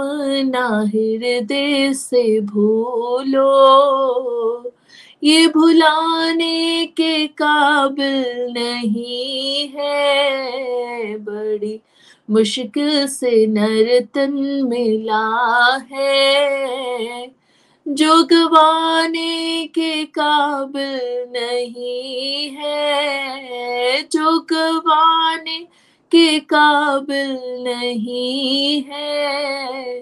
ना हृदय से भूलो। ये भुलाने के काबिल नहीं है, बड़ी मुश्किल से नर्तन मिला है। जो गवाने के काबिल नहीं है। जो गवाने के काबिल नहीं है।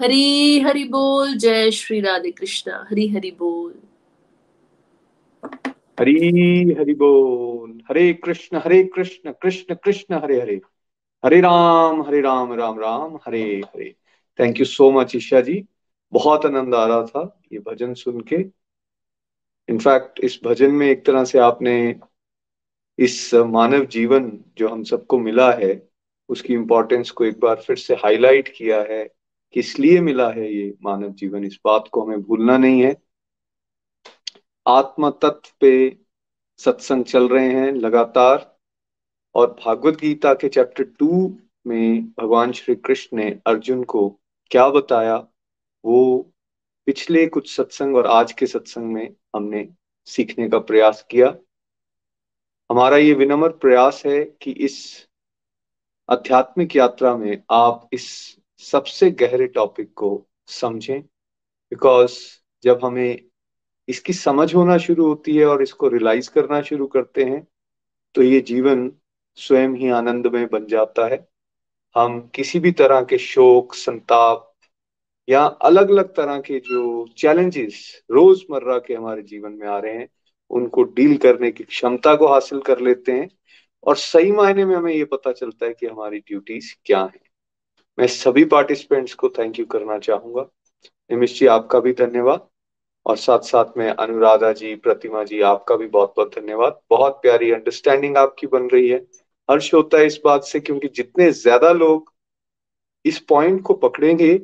हरी, हरि बोल। जय श्री राधे कृष्णा। हरी, हरि बोल। हरी, हरि बोल। Hare Krishna Hare Krishna Krishna Krishna, Hare Hare. Hare Ram Hare Ram Ram Ram, Hare Hare. Thank you so much Isha ji. बहुत आनंद आ रहा था ये भजन सुन के। इनफैक्ट इस भजन में एक तरह से आपने इस मानव जीवन जो हम सबको मिला है, उसकी इम्पोर्टेंस को एक बार फिर से हाईलाइट किया है। किस लिए मिला है ये मानव जीवन? इस बात को हमें भूलना नहीं है। आत्म तत्व पे सत्संग चल रहे हैं लगातार। और भागवत गीता के चैप्टर टू में भगवान श्री कृष्ण ने अर्जुन को क्या बताया? वो पिछले कुछ सत्संग और आज के सत्संग में हमने सीखने का प्रयास किया। हमारा ये विनम्र प्रयास है कि इस आध्यात्मिक यात्रा में आप इस सबसे गहरे टॉपिक को समझें। बिकॉज़ जब हमें इसकी समझ होना शुरू होती है और इसको रियलाइज़ करना शुरू करते हैं तो ये जीवन स्वयं ही आनंद में बन जाता है। हम किसी भी तरह के शोक, संताप या अलग अलग तरह के जो चैलेंजेस रोज़मर्रा के हमारे जीवन में आ रहे हैं, उनको डील करने की क्षमता को हासिल कर लेते हैं और सही मायने में हमें ये पता चलता है कि हमारी ड्यूटीज़ क्या है। मैं सभी पार्टिसिपेंट्स को थैंक यू करना चाहूँगा। निमिश जी, आपका भी धन्यवाद। और साथ साथ में अनुराधा जी, प्रतिमा जी, आपका भी बहुत बहुत धन्यवाद। बहुत प्यारी अंडरस्टैंडिंग आपकी बन रही है। हर्ष होता है इस बात से क्योंकि जितने ज़्यादा लोग इस पॉइंट को पकड़ेंगे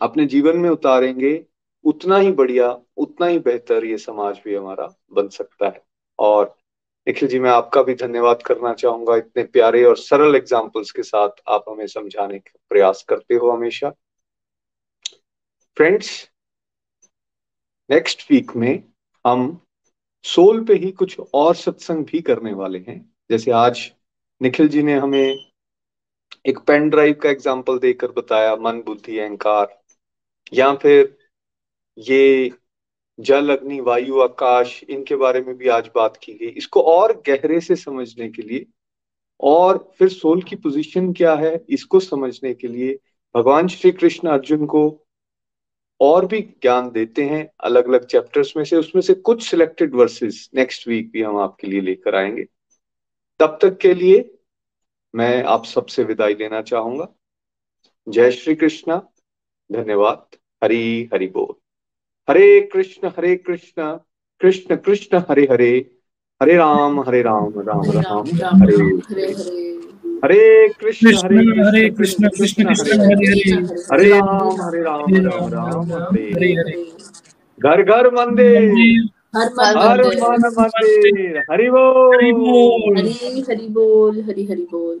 अपने जीवन में उतारेंगे, उतना ही बढ़िया, उतना ही बेहतर ये समाज भी हमारा बन सकता है। और निखिल जी, मैं आपका भी धन्यवाद करना चाहूँगा इतने प्यारे और सरल एग्जाम्पल्स के साथ आप हमें समझाने का प्रयास करते हो हमेशा। फ्रेंड्स नेक्स्ट वीक में हम सोल पे ही कुछ और सत्संग भी करने वाले हैं। जैसे आज निखिल जी ने हमें एक पेन ड्राइव का एग्ज़ाम्पल देकर बताया, मन, बुद्धि, अहंकार। या फिर ये जल, अग्नि, वायु, आकाश, इनके बारे में भी आज बात की गई। इसको और गहरे से समझने के लिए और फिर सोल की पोजीशन क्या है, इसको समझने के लिए भगवान श्री कृष्ण अर्जुन को और भी ज्ञान देते हैं अलग अलग चैप्टर्स में से। उसमें से कुछ सिलेक्टेड वर्सेस नेक्स्ट वीक भी हम आपके लिए लेकर आएँगे। तब तक के लिए मैं आप सबसे विदाई लेना चाहूँगा। जय श्री कृष्णा। धन्यवाद। हरी हरि बोल। हरे कृष्ण हरे कृष्ण। कृष्ण कृष्ण हरे हरे। हरे राम हरे राम राम राम हरे। हरे कृष्ण हरे कृष्ण कृष्ण कृष्ण हरे हरे। हरे राम हरे राम राम राम हरे। हरे घर घर मंदिर हर मन मंदिर हरि बोल। हरी हरि बोल हरी हरि बोल।